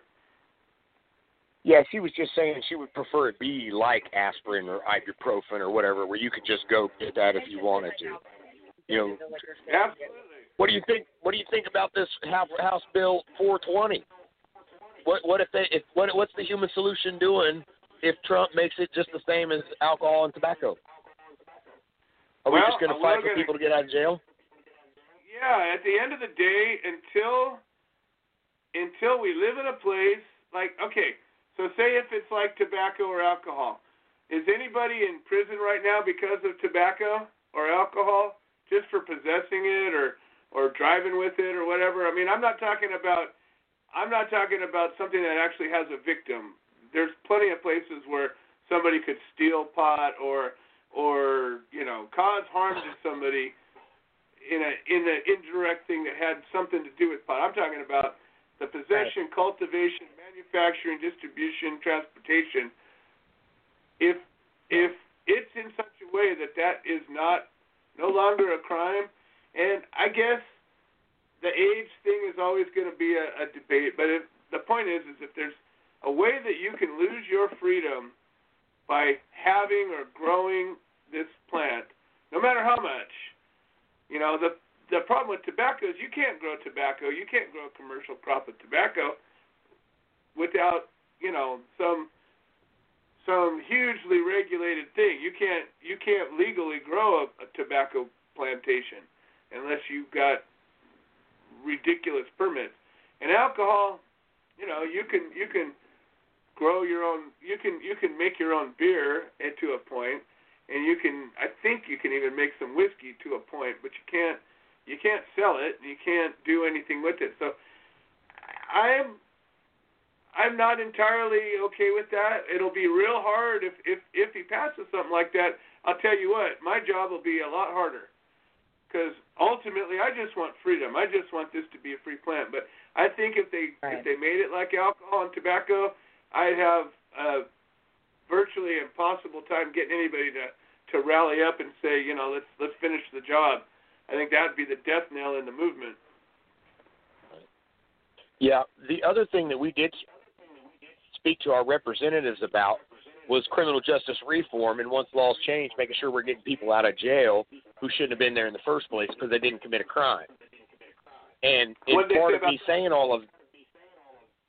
Yeah, she was just saying she would prefer it be like aspirin or ibuprofen or whatever, where you could just go get that if you wanted to. You know, Absolutely. what do you think? What do you think about this House House Bill 420? What what if they if what what's the human solution doing if Trump makes it just the same as alcohol and tobacco? Are we just going to fight for people to get out of jail? Yeah, at the end of the day, until until we live in a place like okay, so say if it's like tobacco or alcohol, is anybody in prison right now because of tobacco or alcohol, just for possessing it or or driving with it or whatever? I mean, I'm not talking about I'm not talking about something that actually has a victim. There's plenty of places where somebody could steal pot or or you know cause harm to somebody in a in an indirect thing that had something to do with pot. I'm talking about the possession, cultivation, manufacturing, distribution, transportation. If if it's in such a way that that is not no longer a crime, and I guess the age thing is always going to be a, a debate. But if the point is, is if there's a way that you can lose your freedom by having or growing this plant, no matter how much, you know, the the problem with tobacco is you can't grow tobacco, you can't grow a commercial crop of tobacco without, you know, some some hugely regulated thing. You can't you can't legally grow a, a tobacco plantation unless you've got ridiculous permits. And alcohol, you know, you can you can grow your own you can you can make your own beer and to a point and you can I think you can even make some whiskey to a point, but you can't you can't sell it and you can't do anything with it. So I'm I'm not entirely okay with that. It'll be real hard if if if he passes something like that. I'll tell you what, my job will be a lot harder because ultimately I just want freedom. I just want this to be a free plant. But I think if they Right. if they made it like alcohol and tobacco, I'd have a virtually impossible time getting anybody to to rally up and say, you know, let's let's finish the job. I think that'd be the death knell in the movement. Yeah. The other thing that we did speak to our representatives about was criminal justice reform, and once laws change, making sure we're getting people out of jail who shouldn't have been there in the first place because they didn't commit a crime. And in part of me saying all of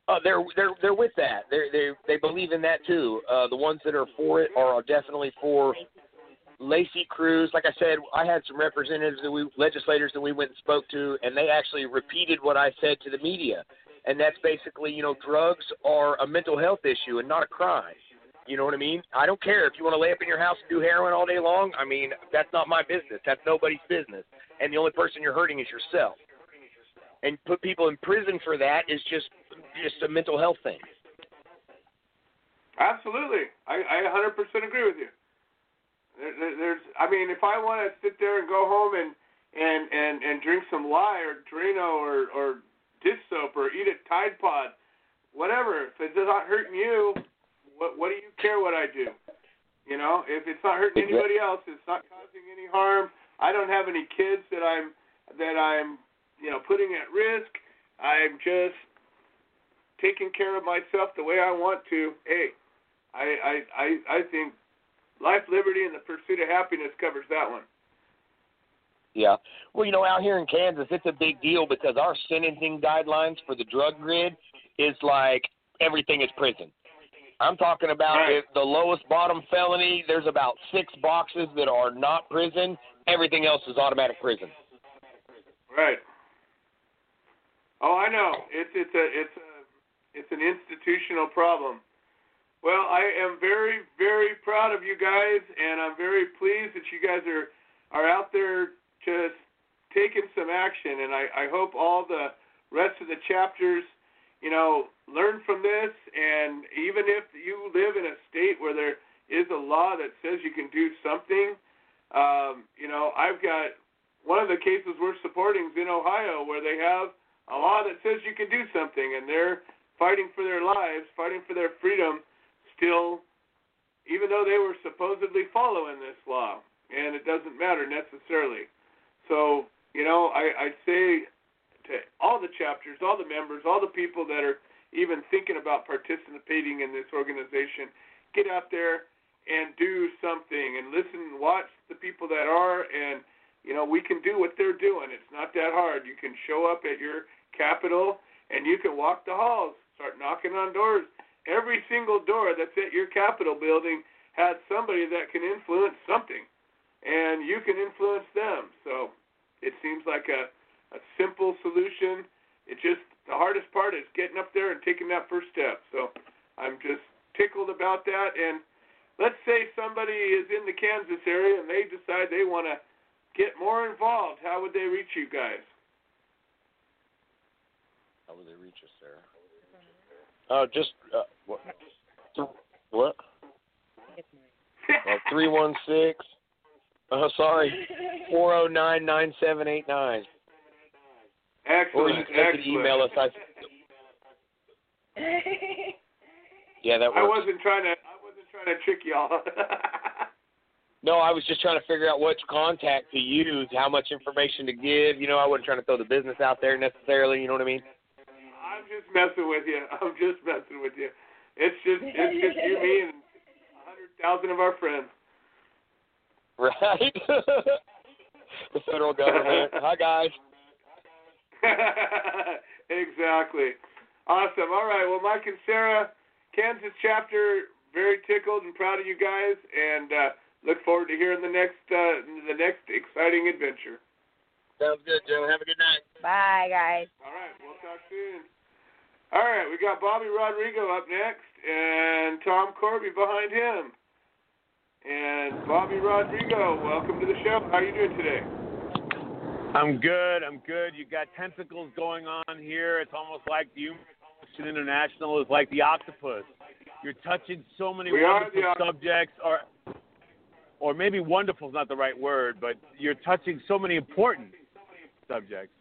uh, they're they're they're with that. They they they believe in that too. Uh, the ones that are for it are definitely for Lacey Cruz. Like I said, I had some representatives that we legislators that we went and spoke to, and they actually repeated what I said to the media. And that's basically, you know, drugs are a mental health issue and not a crime. You know what I mean? I don't care if you want to lay up in your house and do heroin all day long. I mean, that's not my business. That's nobody's business. And the only person you're hurting is yourself. And put people in prison for that is just just a mental health thing. Absolutely, I, I 100% agree with you. There, there, there's, I mean, if I want to sit there and go home and and and and drink some lye or Drano or or dish soap or eat a Tide Pod, whatever, if it's not hurting you, what what do you care what I do? You know, if it's not hurting anybody else, it's not causing any harm. I don't have any kids that I'm that I'm you know putting at risk. I'm just taking care of myself the way I want to. Hey, I I I, I think life, liberty, and the pursuit of happiness covers that one. Yeah. Well, you know, out here in Kansas, it's a big deal because our sentencing guidelines for the drug grid is like everything is prison. I'm talking about Right. the lowest bottom felony. There's about six boxes that are not prison. Everything else is automatic prison. Right. Oh, I know. It's it's a it's a it's an institutional problem. Well, I am very very proud of you guys, and I'm very pleased that you guys are are out there just taking some action. And I I hope all the rest of the chapters, you know, learn from this. And even if you live in a state where there is a law that says you can do something, um, you know, I've got one of the cases we're supporting is in Ohio where they have a law that says you can do something and they're fighting for their lives, fighting for their freedom still even though they were supposedly following this law and it doesn't matter necessarily. So, you know, I, I'd say the chapters, all the members, all the people that are even thinking about participating in this organization. Get out there and do something and listen watch the people that are and you know we can do what they're doing. It's not that hard. You can show up at your capital and you can walk the halls start knocking on doors. Every single door that's at your capital building has somebody that can influence something and you can influence them. So it seems like a a simple solution it just the hardest part is getting up there and taking that first step so i'm just tickled about that and let's say somebody is in the Kansas area and they decide they want to get more involved. How would they reach you guys? How would they reach us, Sarah? Oh, uh, just uh, what? What? Uh, [LAUGHS] three one six. Oh, sorry. Four zero nine nine seven eight nine. Excellent. Or you can excellent. email us. I... [LAUGHS] yeah, that works. I wasn't trying to. I wasn't trying to trick y'all. [LAUGHS] No, I was just trying to figure out which contact to use, how much information to give. You know, I wasn't trying to throw the business out there necessarily. You know what I mean? I'm just messing with you. [LAUGHS] I'm just messing with you. It's just it's just you, me, and a hundred thousand of our friends. Right. the federal government. Hi guys. [LAUGHS] exactly. Awesome. All right. Well, Mike and Sarah, Kansas chapter, very tickled and proud of you guys, and. uh look forward to hearing the next uh, the next exciting adventure. Sounds good, Joe. Have a good night. Bye, guys. All right, we'll talk soon. All right, we got Bobby Rodrigo up next, and Tom Corby behind him. And Bobby Rodrigo, welcome to the show. How are you doing today? I'm good. I'm good. You got tentacles going on here. It's almost like the Human International is like the octopus. You're touching so many We are wonderful subjects, or or maybe wonderful is not the right word, but you're touching so many important subjects.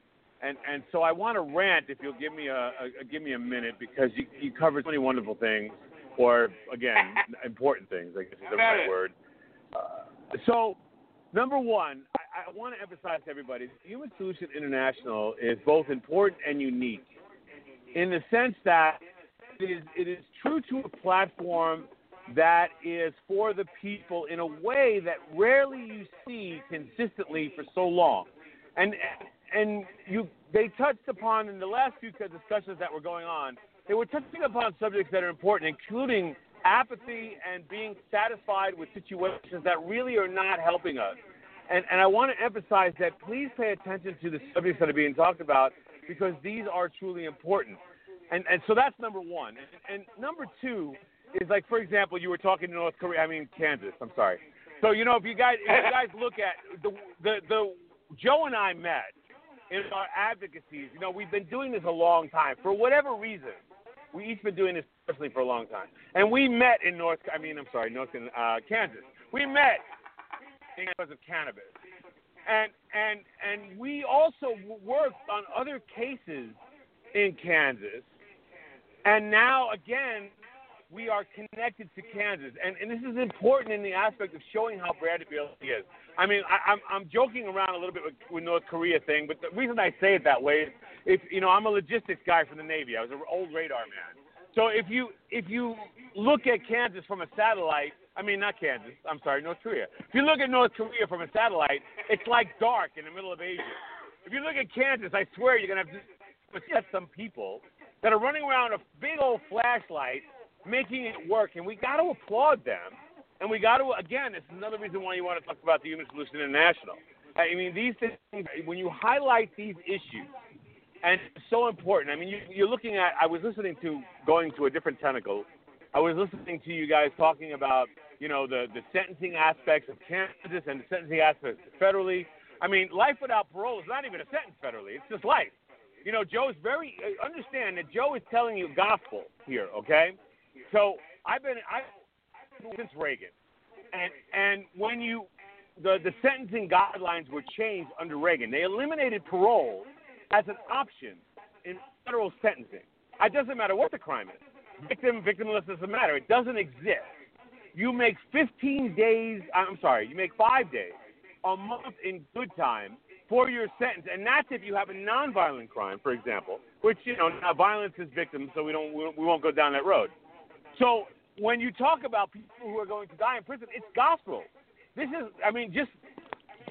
And and so I want to rant if you'll give me a, a give me a minute because you you covered so many wonderful things, or again important things. I guess is the right word. Uh, so number one, I, I want to emphasize to everybody: Human Solution International is both important and unique, in the sense that it is it is true to a platform that is for the people in a way that rarely you see consistently for so long. And and you they touched upon in the last few discussions that were going on, they were touching upon subjects that are important, including apathy and being satisfied with situations that really are not helping us. And, and I want to emphasize that please pay attention to the subjects that are being talked about because these are truly important. And, and so that's number one. And, and number two is like, for example, you were talking to North Korea, I mean Kansas. I'm sorry. So you know, if you guys if you [LAUGHS] guys look at the the the Joe and I met in our advocacies. You know, we've been doing this a long time for whatever reason. We each been doing this personally for a long time, and we met in North. I mean, I'm sorry, North uh, Kansas. We met because of cannabis, and and and we also worked on other cases in Kansas, and now again we are connected to Kansas, and, and this is important in the aspect of showing how Brad really is. I mean, I, I'm I'm joking around a little bit with, with North Korea thing, but the reason I say it that way is, if you know, I'm a logistics guy from the Navy. I was an old radar man. So if you if you look at Kansas from a satellite, I mean not Kansas, I'm sorry, North Korea. If you look at North Korea from a satellite, it's like dark in the middle of Asia. If you look at Kansas, I swear you're gonna have to some people that are running around a big old flashlight making it work, and we got to applaud them. And we got to again. It's another reason why you want to talk about the Human Solution International. I mean, these things when you highlight these issues, and it's so important. I mean, you, you're looking at. I was listening to going to a different tentacle. I was listening to you guys talking about you know the the sentencing aspects of Kansas and the sentencing aspects federally. I mean, life without parole is not even a sentence federally. It's just life. You know, Joe's very uh, understand that Joe is telling you gospel here. Okay, so I've been I since Reagan, and and when you the the sentencing guidelines were changed under Reagan, they eliminated parole as an option in federal sentencing. It doesn't matter what the crime is. Victim, victimless doesn't matter. It doesn't exist. You make 15 days. I'm sorry. You make five days a month in good time, for your sentence, and that's if you have a nonviolent crime, for example, which you know now violence is victims, so we don't we won't go down that road. So when you talk about people who are going to die in prison, it's gospel. This is, I mean, just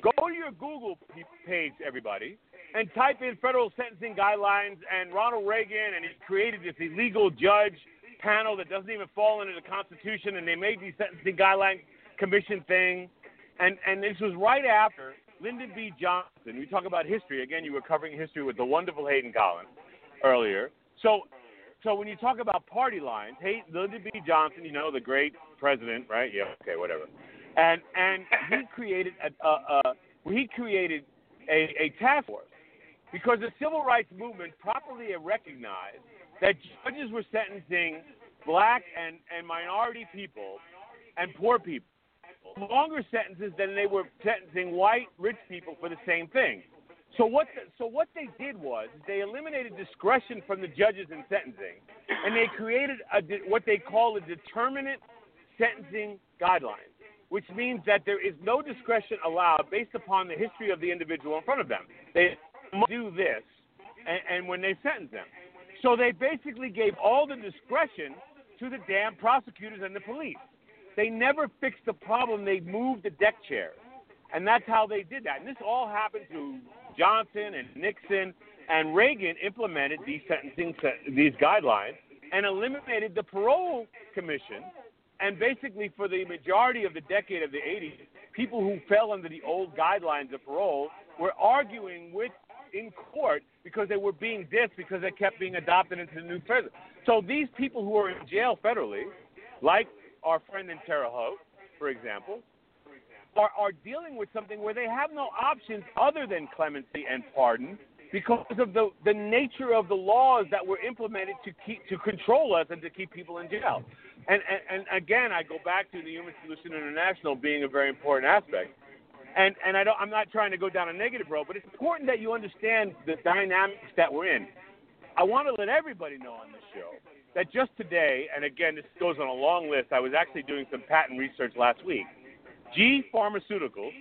go to your Google page, everybody, and type in federal sentencing guidelines and Ronald Reagan, and he created this illegal judge panel that doesn't even fall under the Constitution, and they made these sentencing guideline commission thing, and and this was right after Lyndon B. Johnson. We talk about history again. You were covering history with the wonderful Hayden Collins earlier. So, so when you talk about party lines, hey, Lyndon B. Johnson, you know the great president, right? Yeah, okay, whatever. And and he [LAUGHS] created a, a, a he created a, a task force because the civil rights movement properly recognized that judges were sentencing black and, and minority people and poor people longer sentences than they were sentencing white rich people for the same thing. So what the, so what they did was they eliminated discretion from the judges in sentencing, and they created a, what they call a determinate sentencing guideline, which means that there is no discretion allowed based upon the history of the individual in front of them. They must do this, and, and when they sentence them, so they basically gave all the discretion to the damn prosecutors and the police. They never fixed the problem. They moved the deck chairs. And that's how they did that. And this all happened through Johnson and Nixon. And Reagan implemented these sentencing, these guidelines and eliminated the parole commission. And basically, for the majority of the decade of the 80s, people who fell under the old guidelines of parole were arguing with in court because they were being dissed because they kept being adopted into the new prison. So these people who are in jail federally, like our friend in Terre Haute, for example, are, are dealing with something where they have no options other than clemency and pardon because of the, the nature of the laws that were implemented to keep to control us and to keep people in jail. And, and, and again, I go back to the Human Solution International being a very important aspect and and I don't, I'm not trying to go down a negative road, but it's important that you understand the dynamics that we're in. I want to let everybody know on this show that just today, and again, this goes on a long list. I was actually doing some patent research last week. G Pharmaceuticals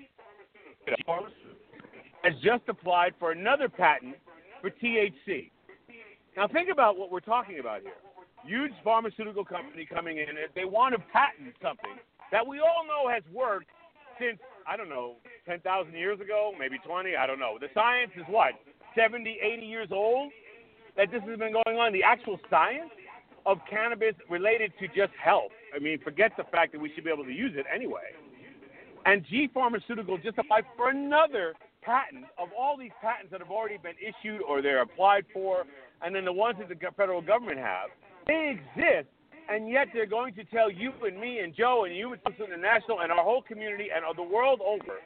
has just applied for another patent for THC. Now, think about what we're talking about here. Huge pharmaceutical company coming in, and they want to patent something that we all know has worked since I don't know, 10,000 years ago, maybe 20, I don't know. The science is what, 70, 80 years old that this has been going on? The actual science of cannabis related to just health. I mean, forget the fact that we should be able to use it anyway. And G Pharmaceutical just applied for another patent of all these patents that have already been issued or they're applied for, and then the ones that the federal government have. They exist and yet they're going to tell you and me and Joe and Human Solutions International and our whole community and the world over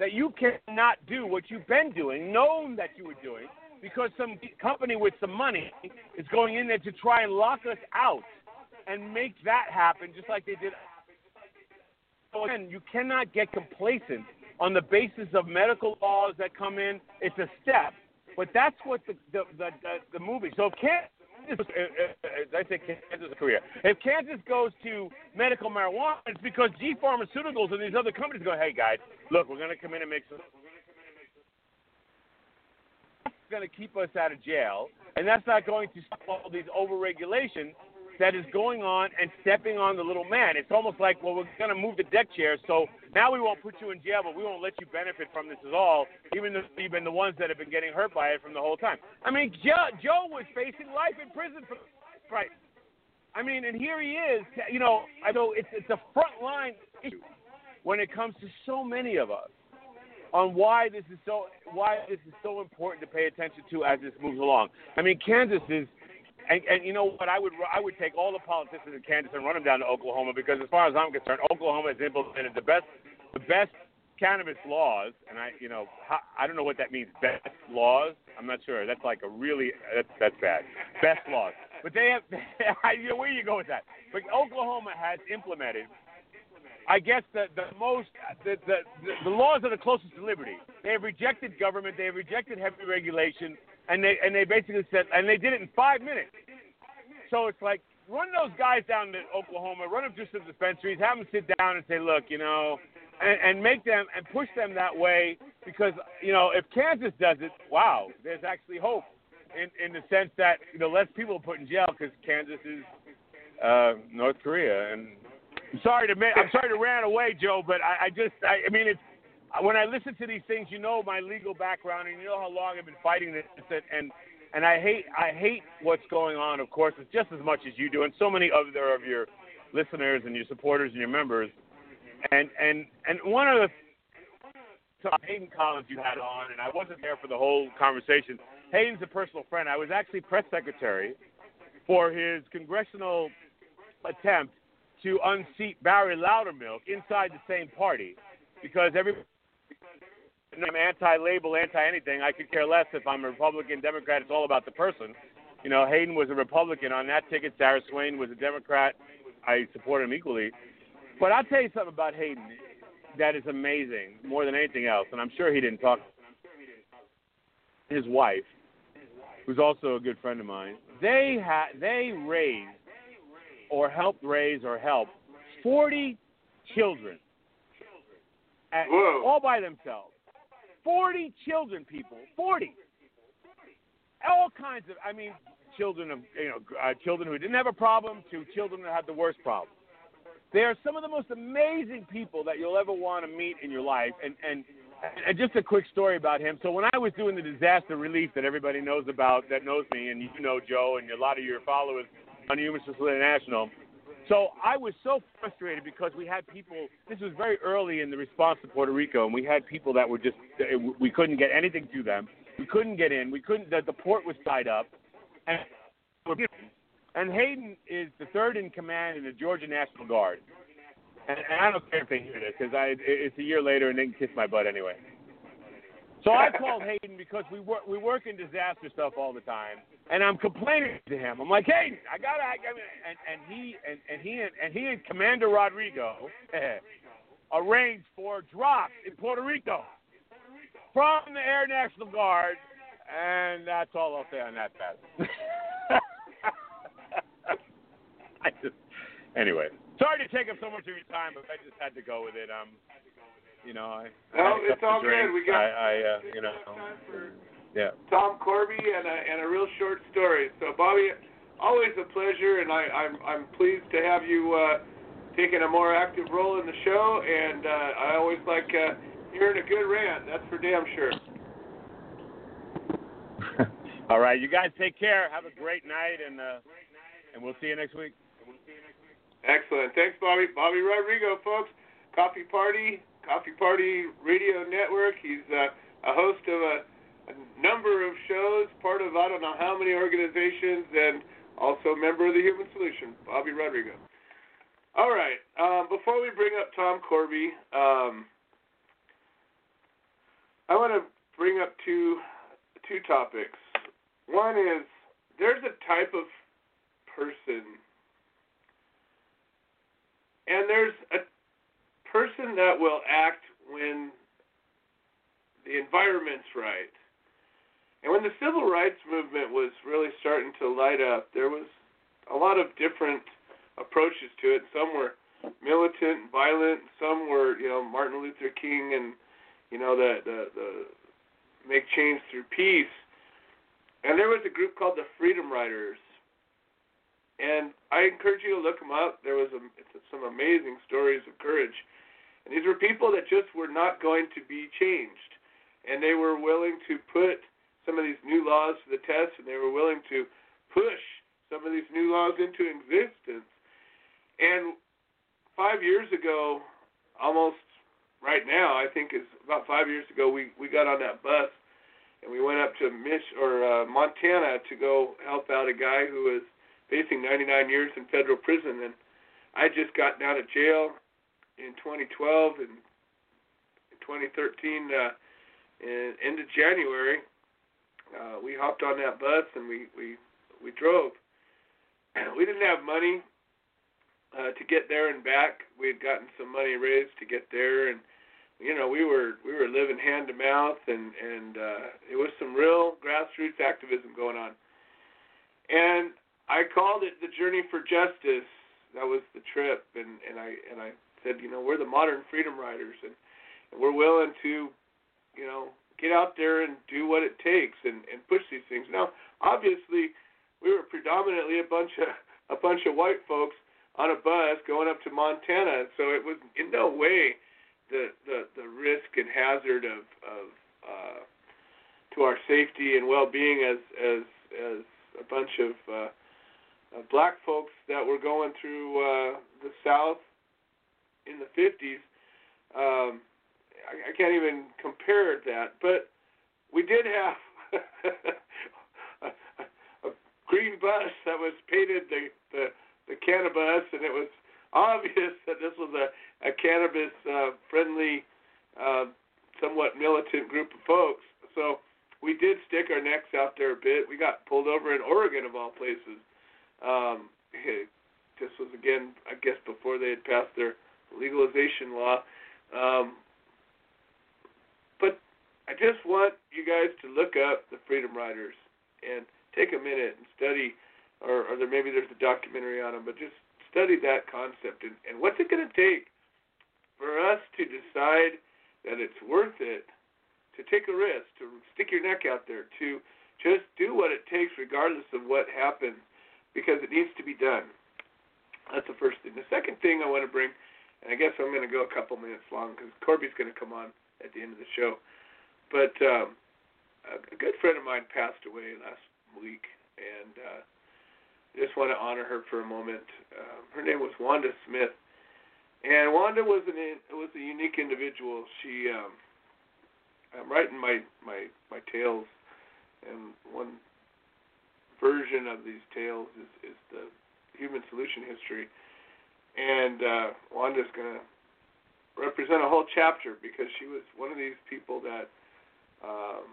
that you cannot do what you've been doing, known that you were doing, because some company with some money is going in there to try and lock us out and make that happen, just like they did. So again, you cannot get complacent on the basis of medical laws that come in. It's a step, but that's what the the the, the, the movie. So can't Kansas, uh, uh, I say Kansas is a career. If Kansas goes to medical marijuana, it's because G Pharmaceuticals and these other companies go, hey guys, look, we're going to come in and make some. That's going to keep us out of jail, and that's not going to stop all these overregulations that is going on and stepping on the little man. It's almost like, well, we're going to move the deck chair, so now we won't put you in jail, but we won't let you benefit from this at all, even though you've been the ones that have been getting hurt by it from the whole time. I mean, Joe, Joe was facing life in prison for right. I mean, and here he is. You know, I know it's it's a front line issue when it comes to so many of us on why this is so why this is so important to pay attention to as this moves along. I mean, Kansas is and, and you know what? I would I would take all the politicians in Kansas and run them down to Oklahoma because, as far as I'm concerned, Oklahoma has implemented the best the best cannabis laws, and I you know I don't know what that means. Best laws? I'm not sure. That's like a really that's that's bad. Best laws, but they have. [LAUGHS] where you go with that? But Oklahoma has implemented. I guess the the most the, the the laws are the closest to liberty. They have rejected government. They have rejected heavy regulation and they and they basically said, and they did it in five minutes. So it's like run those guys down to Oklahoma, run them through some dispensaries, have them sit down and say, look, you know, and, and make them and push them that way because you know if Kansas does it, wow, there's actually hope in in the sense that you know less people are put in jail because Kansas is uh, North Korea. And I'm sorry to I'm sorry to ran away, Joe, but I, I just I, I mean it's when I listen to these things, you know my legal background and you know how long I've been fighting this and and I hate I hate what's going on. Of course, it's just as much as you do, and so many other of your listeners and your supporters and your members. And and and one of the so Hayden Collins you had on, and I wasn't there for the whole conversation. Hayden's a personal friend. I was actually press secretary for his congressional attempt to unseat Barry Loudermilk inside the same party because every I'm anti-label, anti-anything. I could care less if I'm a Republican, Democrat. It's all about the person. You know, Hayden was a Republican on that ticket. Sarah Swain was a Democrat. I support him equally. But I'll tell you something about Hayden that is amazing, more than anything else. And I'm sure he didn't talk. His wife, who's also a good friend of mine, they had they raised or helped raise or help 40 children at, all by themselves. 40 children, people. 40. All kinds of, I mean, children of, you know, uh, children who didn't have a problem to children who had the worst problem. They are some of the most amazing people that you'll ever want to meet in your life. And, and, and just a quick story about him. So when I was doing the disaster relief that everybody knows about, that knows me, and you know Joe, and a lot of your followers on Human Society International, so I was so frustrated because we had people. This was very early in the response to Puerto Rico, and we had people that were just eh, we couldn't get anything to them. We couldn't get in. We couldn't. The, the port was tied up, and and Hayden is the third in command in the Georgia National Guard. And, and I don't care if they hear this because I it's a year later and they can kiss my butt anyway. So I called Hayden because we work we work in disaster stuff all the time, and I'm complaining to him. I'm like, Hayden, I gotta, I, mean, and and he and, and he and, and he and Commander Rodrigo [LAUGHS] arranged for drops in Puerto Rico from the Air National Guard, and that's all I'll say on that. Pat. [LAUGHS] I just, anyway, sorry to take up so much of your time, but I just had to go with it. Um, you know, I. No, it's all good. We got. I, I uh, you know. Yeah. Tom Corby and a and a real short story. So Bobby, always a pleasure, and I, I'm I'm pleased to have you uh, taking a more active role in the show. And uh, I always like uh, hearing a good rant. That's for damn sure. [LAUGHS] All right, you guys take care. Have a great night, and uh, and we'll see you next week. Excellent. Thanks, Bobby. Bobby Rodrigo, folks. Coffee Party, Coffee Party Radio Network. He's uh, a host of a, a number of shows, part of I don't know how many organizations, and also a member of the Human Solution. Bobby Rodrigo. All right. Um, before we bring up Tom Corby, um, I want to bring up two two topics. One is there's a type of person, and there's a person that will act when the environment's right. And when the civil rights movement was really starting to light up, there was a lot of different approaches to it. Some were militant, violent. Some were, you know, Martin Luther King and, you know, the the, the make change through peace. And there was a group called the Freedom Riders. And I encourage you to look them up. There was a, some amazing stories of courage. And these were people that just were not going to be changed. And they were willing to put some of these new laws to the test, and they were willing to push some of these new laws into existence. And five years ago, almost right now, I think is about five years ago, we we got on that bus and we went up to Mich or uh, Montana to go help out a guy who was facing 99 years in federal prison. And I just got out of jail in 2012 and 2013, uh, in, into January, uh, we hopped on that bus and we we we drove. [CLEARS THROAT] we didn't have money uh, to get there and back. We had gotten some money raised to get there, and you know we were we were living hand to mouth, and and uh, it was some real grassroots activism going on. And I called it the journey for justice. That was the trip, and and I and I said, you know, we're the modern freedom riders, and, and we're willing to, you know, get out there and do what it takes and, and push these things. Now, obviously, we were predominantly a bunch of a bunch of white folks on a bus going up to Montana, so it was in no way the the, the risk and hazard of of uh, to our safety and well-being as as as a bunch of uh, uh, black folks that were going through uh, the South in the 50s. Um, I, I can't even compare that, but we did have [LAUGHS] a, a, a green bus that was painted the, the the cannabis, and it was [LAUGHS] obvious that this was a a cannabis uh, friendly, uh, somewhat militant group of folks. So we did stick our necks out there a bit. We got pulled over in Oregon of all places. Um, [LAUGHS] this was again, I guess, before they had passed their legalization law. Um, but I just want you guys to look up the Freedom Riders and take a minute and study, or, or there maybe there's a documentary on them, but just study that concept and, and what's it going to take for us to decide that it's worth it to take a risk, to stick your neck out there, to just do what it takes regardless of what happens because it needs to be done. That's the first thing. The second thing I want to bring, and I guess I'm going to go a couple minutes long because Corby's going to come on at the end of the show. But um, a good friend of mine passed away last week, and uh, I just want to honor her for a moment. Uh, her name was Wanda Smith, and Wanda was an was a unique individual. She um, I'm writing my my my tales, and one version of these tales is is the human solution history, and uh, Wanda's going to represent a whole chapter because she was one of these people that um,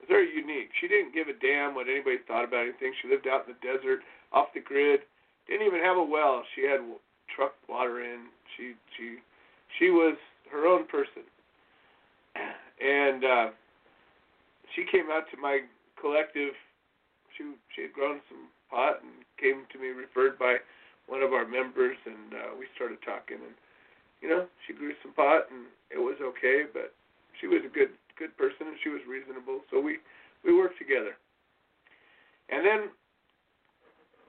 was very unique. She didn't give a damn what anybody thought about anything. She lived out in the desert, off the grid, didn't even have a well. She had truck water in. She she she was her own person, [CLEARS THROAT] and uh, she came out to my collective. She she had grown some pot and came to me referred by one of our members, and uh, we started talking. And you know, she grew some pot, and it was okay. But she was a good good person, and she was reasonable. So we we worked together. And then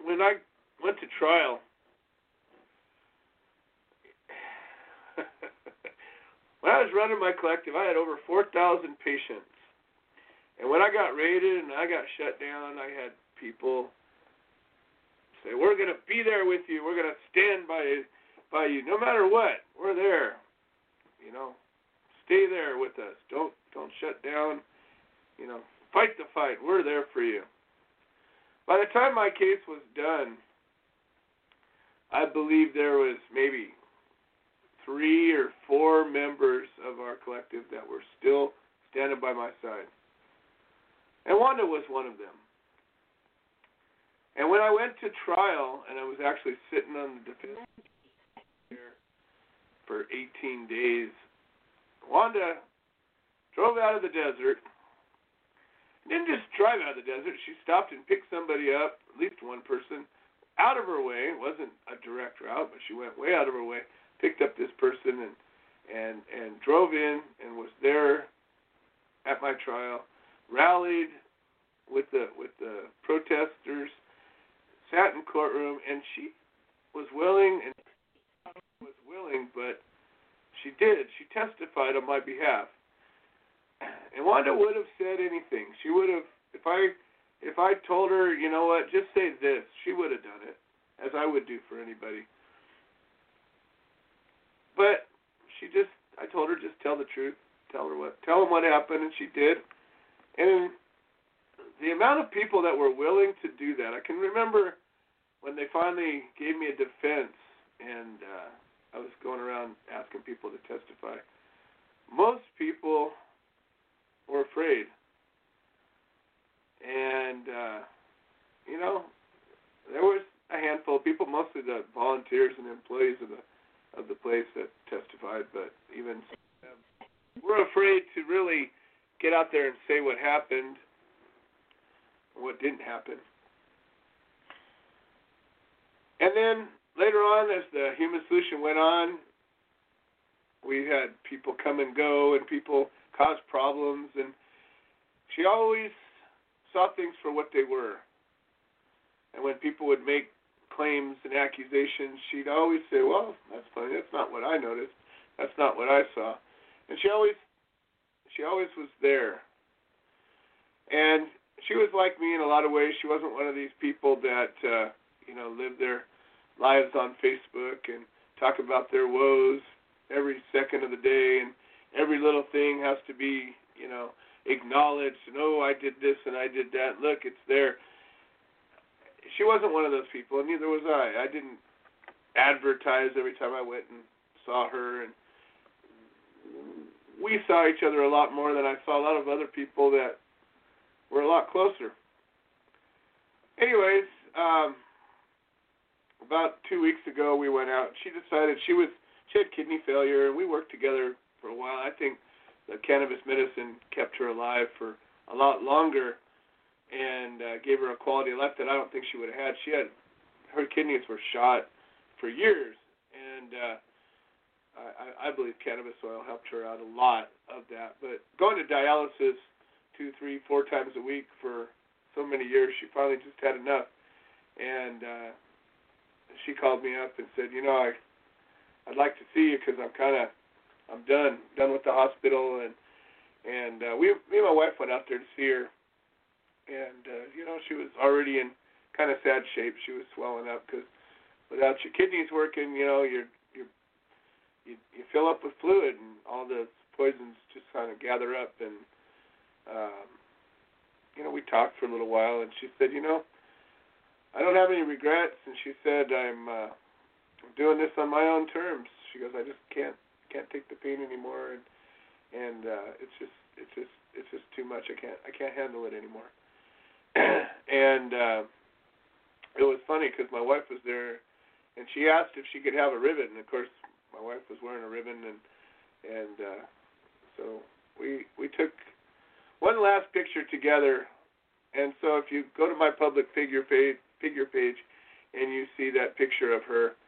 when I went to trial, [LAUGHS] when I was running my collective, I had over 4,000 patients. And when I got raided and I got shut down, I had people say, "We're going to be there with you. We're going to stand by by you, no matter what. We're there. You know, stay there with us. Don't don't shut down. You know, fight the fight. We're there for you." By the time my case was done, I believe there was maybe three or four members of our collective that were still standing by my side. And Wanda was one of them. And when I went to trial, and I was actually sitting on the defense chair for 18 days, Wanda drove out of the desert. Didn't just drive out of the desert. She stopped and picked somebody up, at least one person, out of her way. It wasn't a direct route, but she went way out of her way picked up this person and and and drove in and was there at my trial, rallied with the with the protesters, sat in courtroom, and she was willing and was willing, but she did. She testified on my behalf. And Wanda would have said anything. She would have if I if I told her, you know what, just say this, she would have done it, as I would do for anybody. But she just, I told her just tell the truth, tell her what, tell them what happened, and she did. And the amount of people that were willing to do that, I can remember when they finally gave me a defense, and uh, I was going around asking people to testify. Most people were afraid, and uh, you know, there was a handful of people, mostly the volunteers and employees of the of the place that testified, but even we're afraid to really get out there and say what happened, what didn't happen. And then later on, as the Human Solution went on, we had people come and go, and people cause problems, and she always saw things for what they were. And when people would make claims and accusations, she'd always say, "Well, that's funny. That's not what I noticed. That's not what I saw." And she always, she always was there. And she was like me in a lot of ways. She wasn't one of these people that, uh, you know, live their lives on Facebook and talk about their woes every second of the day, and every little thing has to be, you know, acknowledged. And oh, I did this and I did that. Look, it's there she wasn't one of those people, and neither was I. I didn't advertise every time I went and saw her, and we saw each other a lot more than I saw a lot of other people that were a lot closer. Anyways, um, about two weeks ago, we went out. She decided she was she had kidney failure, and we worked together for a while. I think the cannabis medicine kept her alive for a lot longer and uh, gave her a quality of life that I don't think she would have had. She had her kidneys were shot for years, and uh, I, I believe cannabis oil helped her out a lot of that. But going to dialysis two, three, four times a week for so many years, she finally just had enough, and uh, she called me up and said, you know, I I'd like to see you because I'm kind of I'm done done with the hospital and and uh, we me and my wife went out there to see her and uh, you know she was already in kind of sad shape. She was swelling up because without your kidneys working, you know you're you you you fill up with fluid and all the poisons just kind of gather up and um, you know we talked for a little while and she said you know I don't have any regrets and she said I'm uh, doing this on my own terms. She goes I just can't can't take the pain anymore and and uh, it's just it's just it's just too much. I can't I can't handle it anymore. [CLEARS THROAT] and uh, it was funny because my wife was there, and she asked if she could have a ribbon. And of course, my wife was wearing a ribbon, and and uh, so we we took one last picture together. And so if you go to my public figure page, figure page, and you see that picture of her,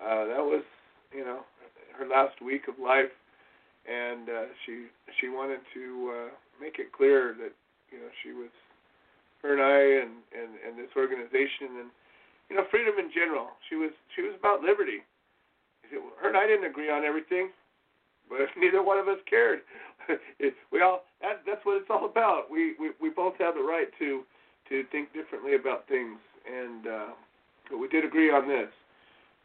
uh, that was you know her last week of life, and uh, she she wanted to uh, make it clear that you know she was her and I and, and, and this organization and you know freedom in general. She was she was about liberty. Her and I didn't agree on everything, but [LAUGHS] neither one of us cared. [LAUGHS] we all that, that's what it's all about. We, we we both have the right to to think differently about things, and uh, but we did agree on this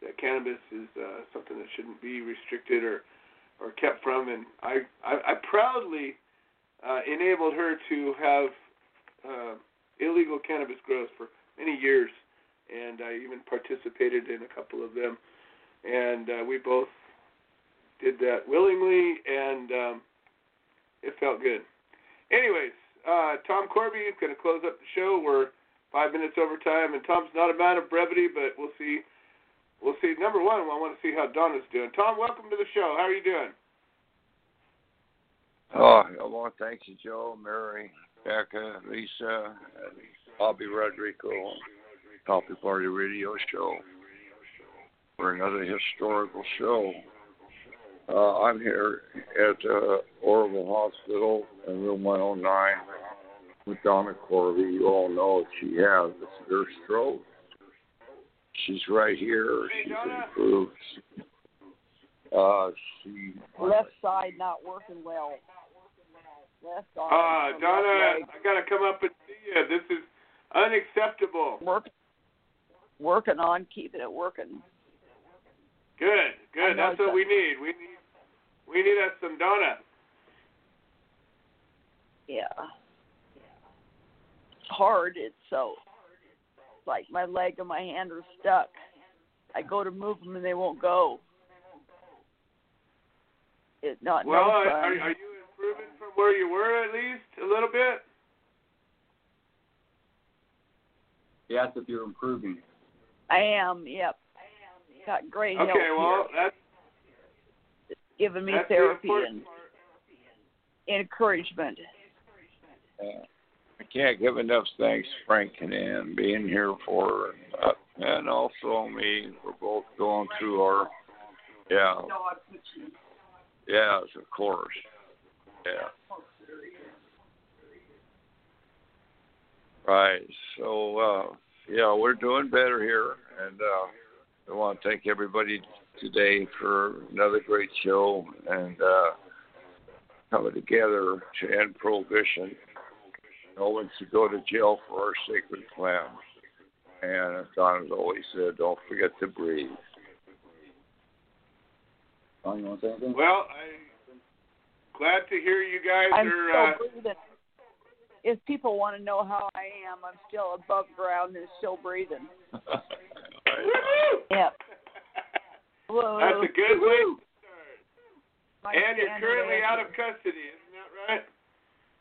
that cannabis is uh, something that shouldn't be restricted or or kept from. And I I, I proudly uh, enabled her to have. Uh, illegal cannabis grows for many years, and I even participated in a couple of them. And uh, we both did that willingly, and um, it felt good. Anyways, uh, Tom Corby is going to close up the show. We're five minutes over time, and Tom's not a man of brevity, but we'll see. We'll see. Number one, I want to see how Donna's doing. Tom, welcome to the show. How are you doing? Oh, to thank you, Joe, Mary, Becca, Lisa, Bobby Rodrigo, Coffee Party Radio Show for another historical show. Uh, I'm here at uh, Oroville Hospital in room 109 with Donna Corby. You all know she has a severe stroke. She's right here. She's improved. Uh, she left side not working well. Left arm. Ah, Donna, I gotta come up and see you. This is unacceptable. Work, working on keeping it working. Good, good. That's what we need. We need we need us some Donna. Yeah. It's hard. It's so like my leg and my hand are stuck. I go to move them and they won't go. It's not well, no are, fun. are you improving from where you were at least a little bit? Yes, if you're improving. I am. Yep. Got great help Okay, well, here. that's giving me that's therapy important and encouragement. uh, I can't give enough thanks, Frank and Ann, being here for, uh, and also me. We're both going through our, yeah, yes, of course, yeah. Right. So, uh, yeah, we're doing better here, and uh, I want to thank everybody today for another great show and uh, coming together to end prohibition. No one should go to jail for our sacred plan. And as Don has always said, don't forget to breathe. Don, you want to say anything? Well, I'm glad to hear you guys I'm are. still Uh, breathing. If people want to know how I am, I'm still above ground and still breathing. [LAUGHS] Yep. Whoa. [LAUGHS] That's a good way. Woo. My And you're currently out of custody, isn't that right?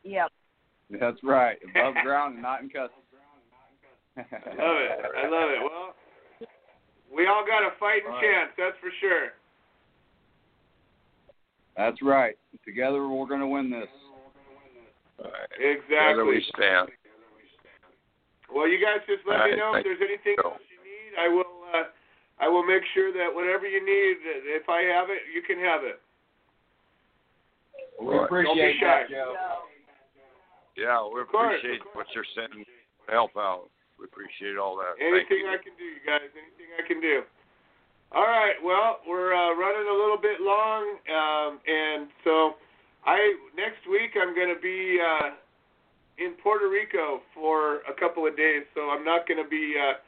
Yep. That's right. Above [LAUGHS] ground and not in custody. I [LAUGHS] love it. I love it. Well, we all got a fighting Right. chance, that's for sure. That's right. Together we're going to win this. Exactly. Together we stand. Well, you guys just let All me right, know if there's anything else you need. I will. Uh, I will make sure that whatever you need, if I have it, you can have it. We appreciate Don't be shy. that, Joe. Yeah, we Of course, appreciate what you're sending to help out. We appreciate all that. Thank Anything you. I can do, you guys. Anything I can do. All right. Well, we're uh, running a little bit long, um, and so I next week I'm going to be uh, in Puerto Rico for a couple of days. So I'm not going to be. Uh,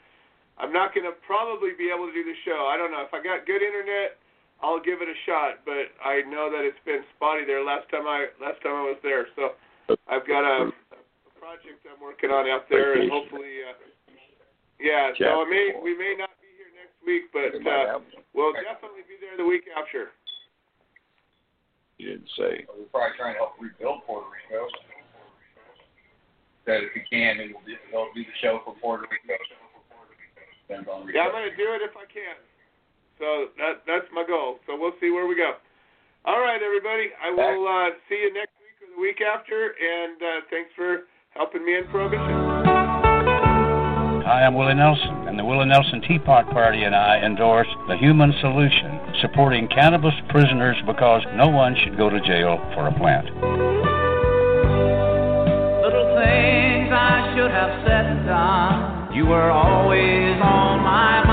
I'm not going to probably be able to do the show. I don't know if I got good internet. I'll give it a shot, but I know that it's been spotty there last time I last time I was there. So I've got a, a project I'm working on out there, and hopefully, uh, yeah. So I may we may not be here next week, but uh, we'll definitely be there the week after. You didn't say. We're probably trying to help rebuild Puerto Rico. That if we can, maybe we'll do, they'll do the show for Puerto Rico. Depends on Yeah, I'm going to do it if I can. So that that's my goal. So we'll see where we go. All right, everybody. I will uh, see you next week or the week after, and uh, thanks for helping me in prohibition. Hi, I'm Willie Nelson, and the Willie Nelson Teapot Party and I endorse the Human Solution, supporting cannabis prisoners because no one should go to jail for a plant. Little things I should have said and done. You were always on my.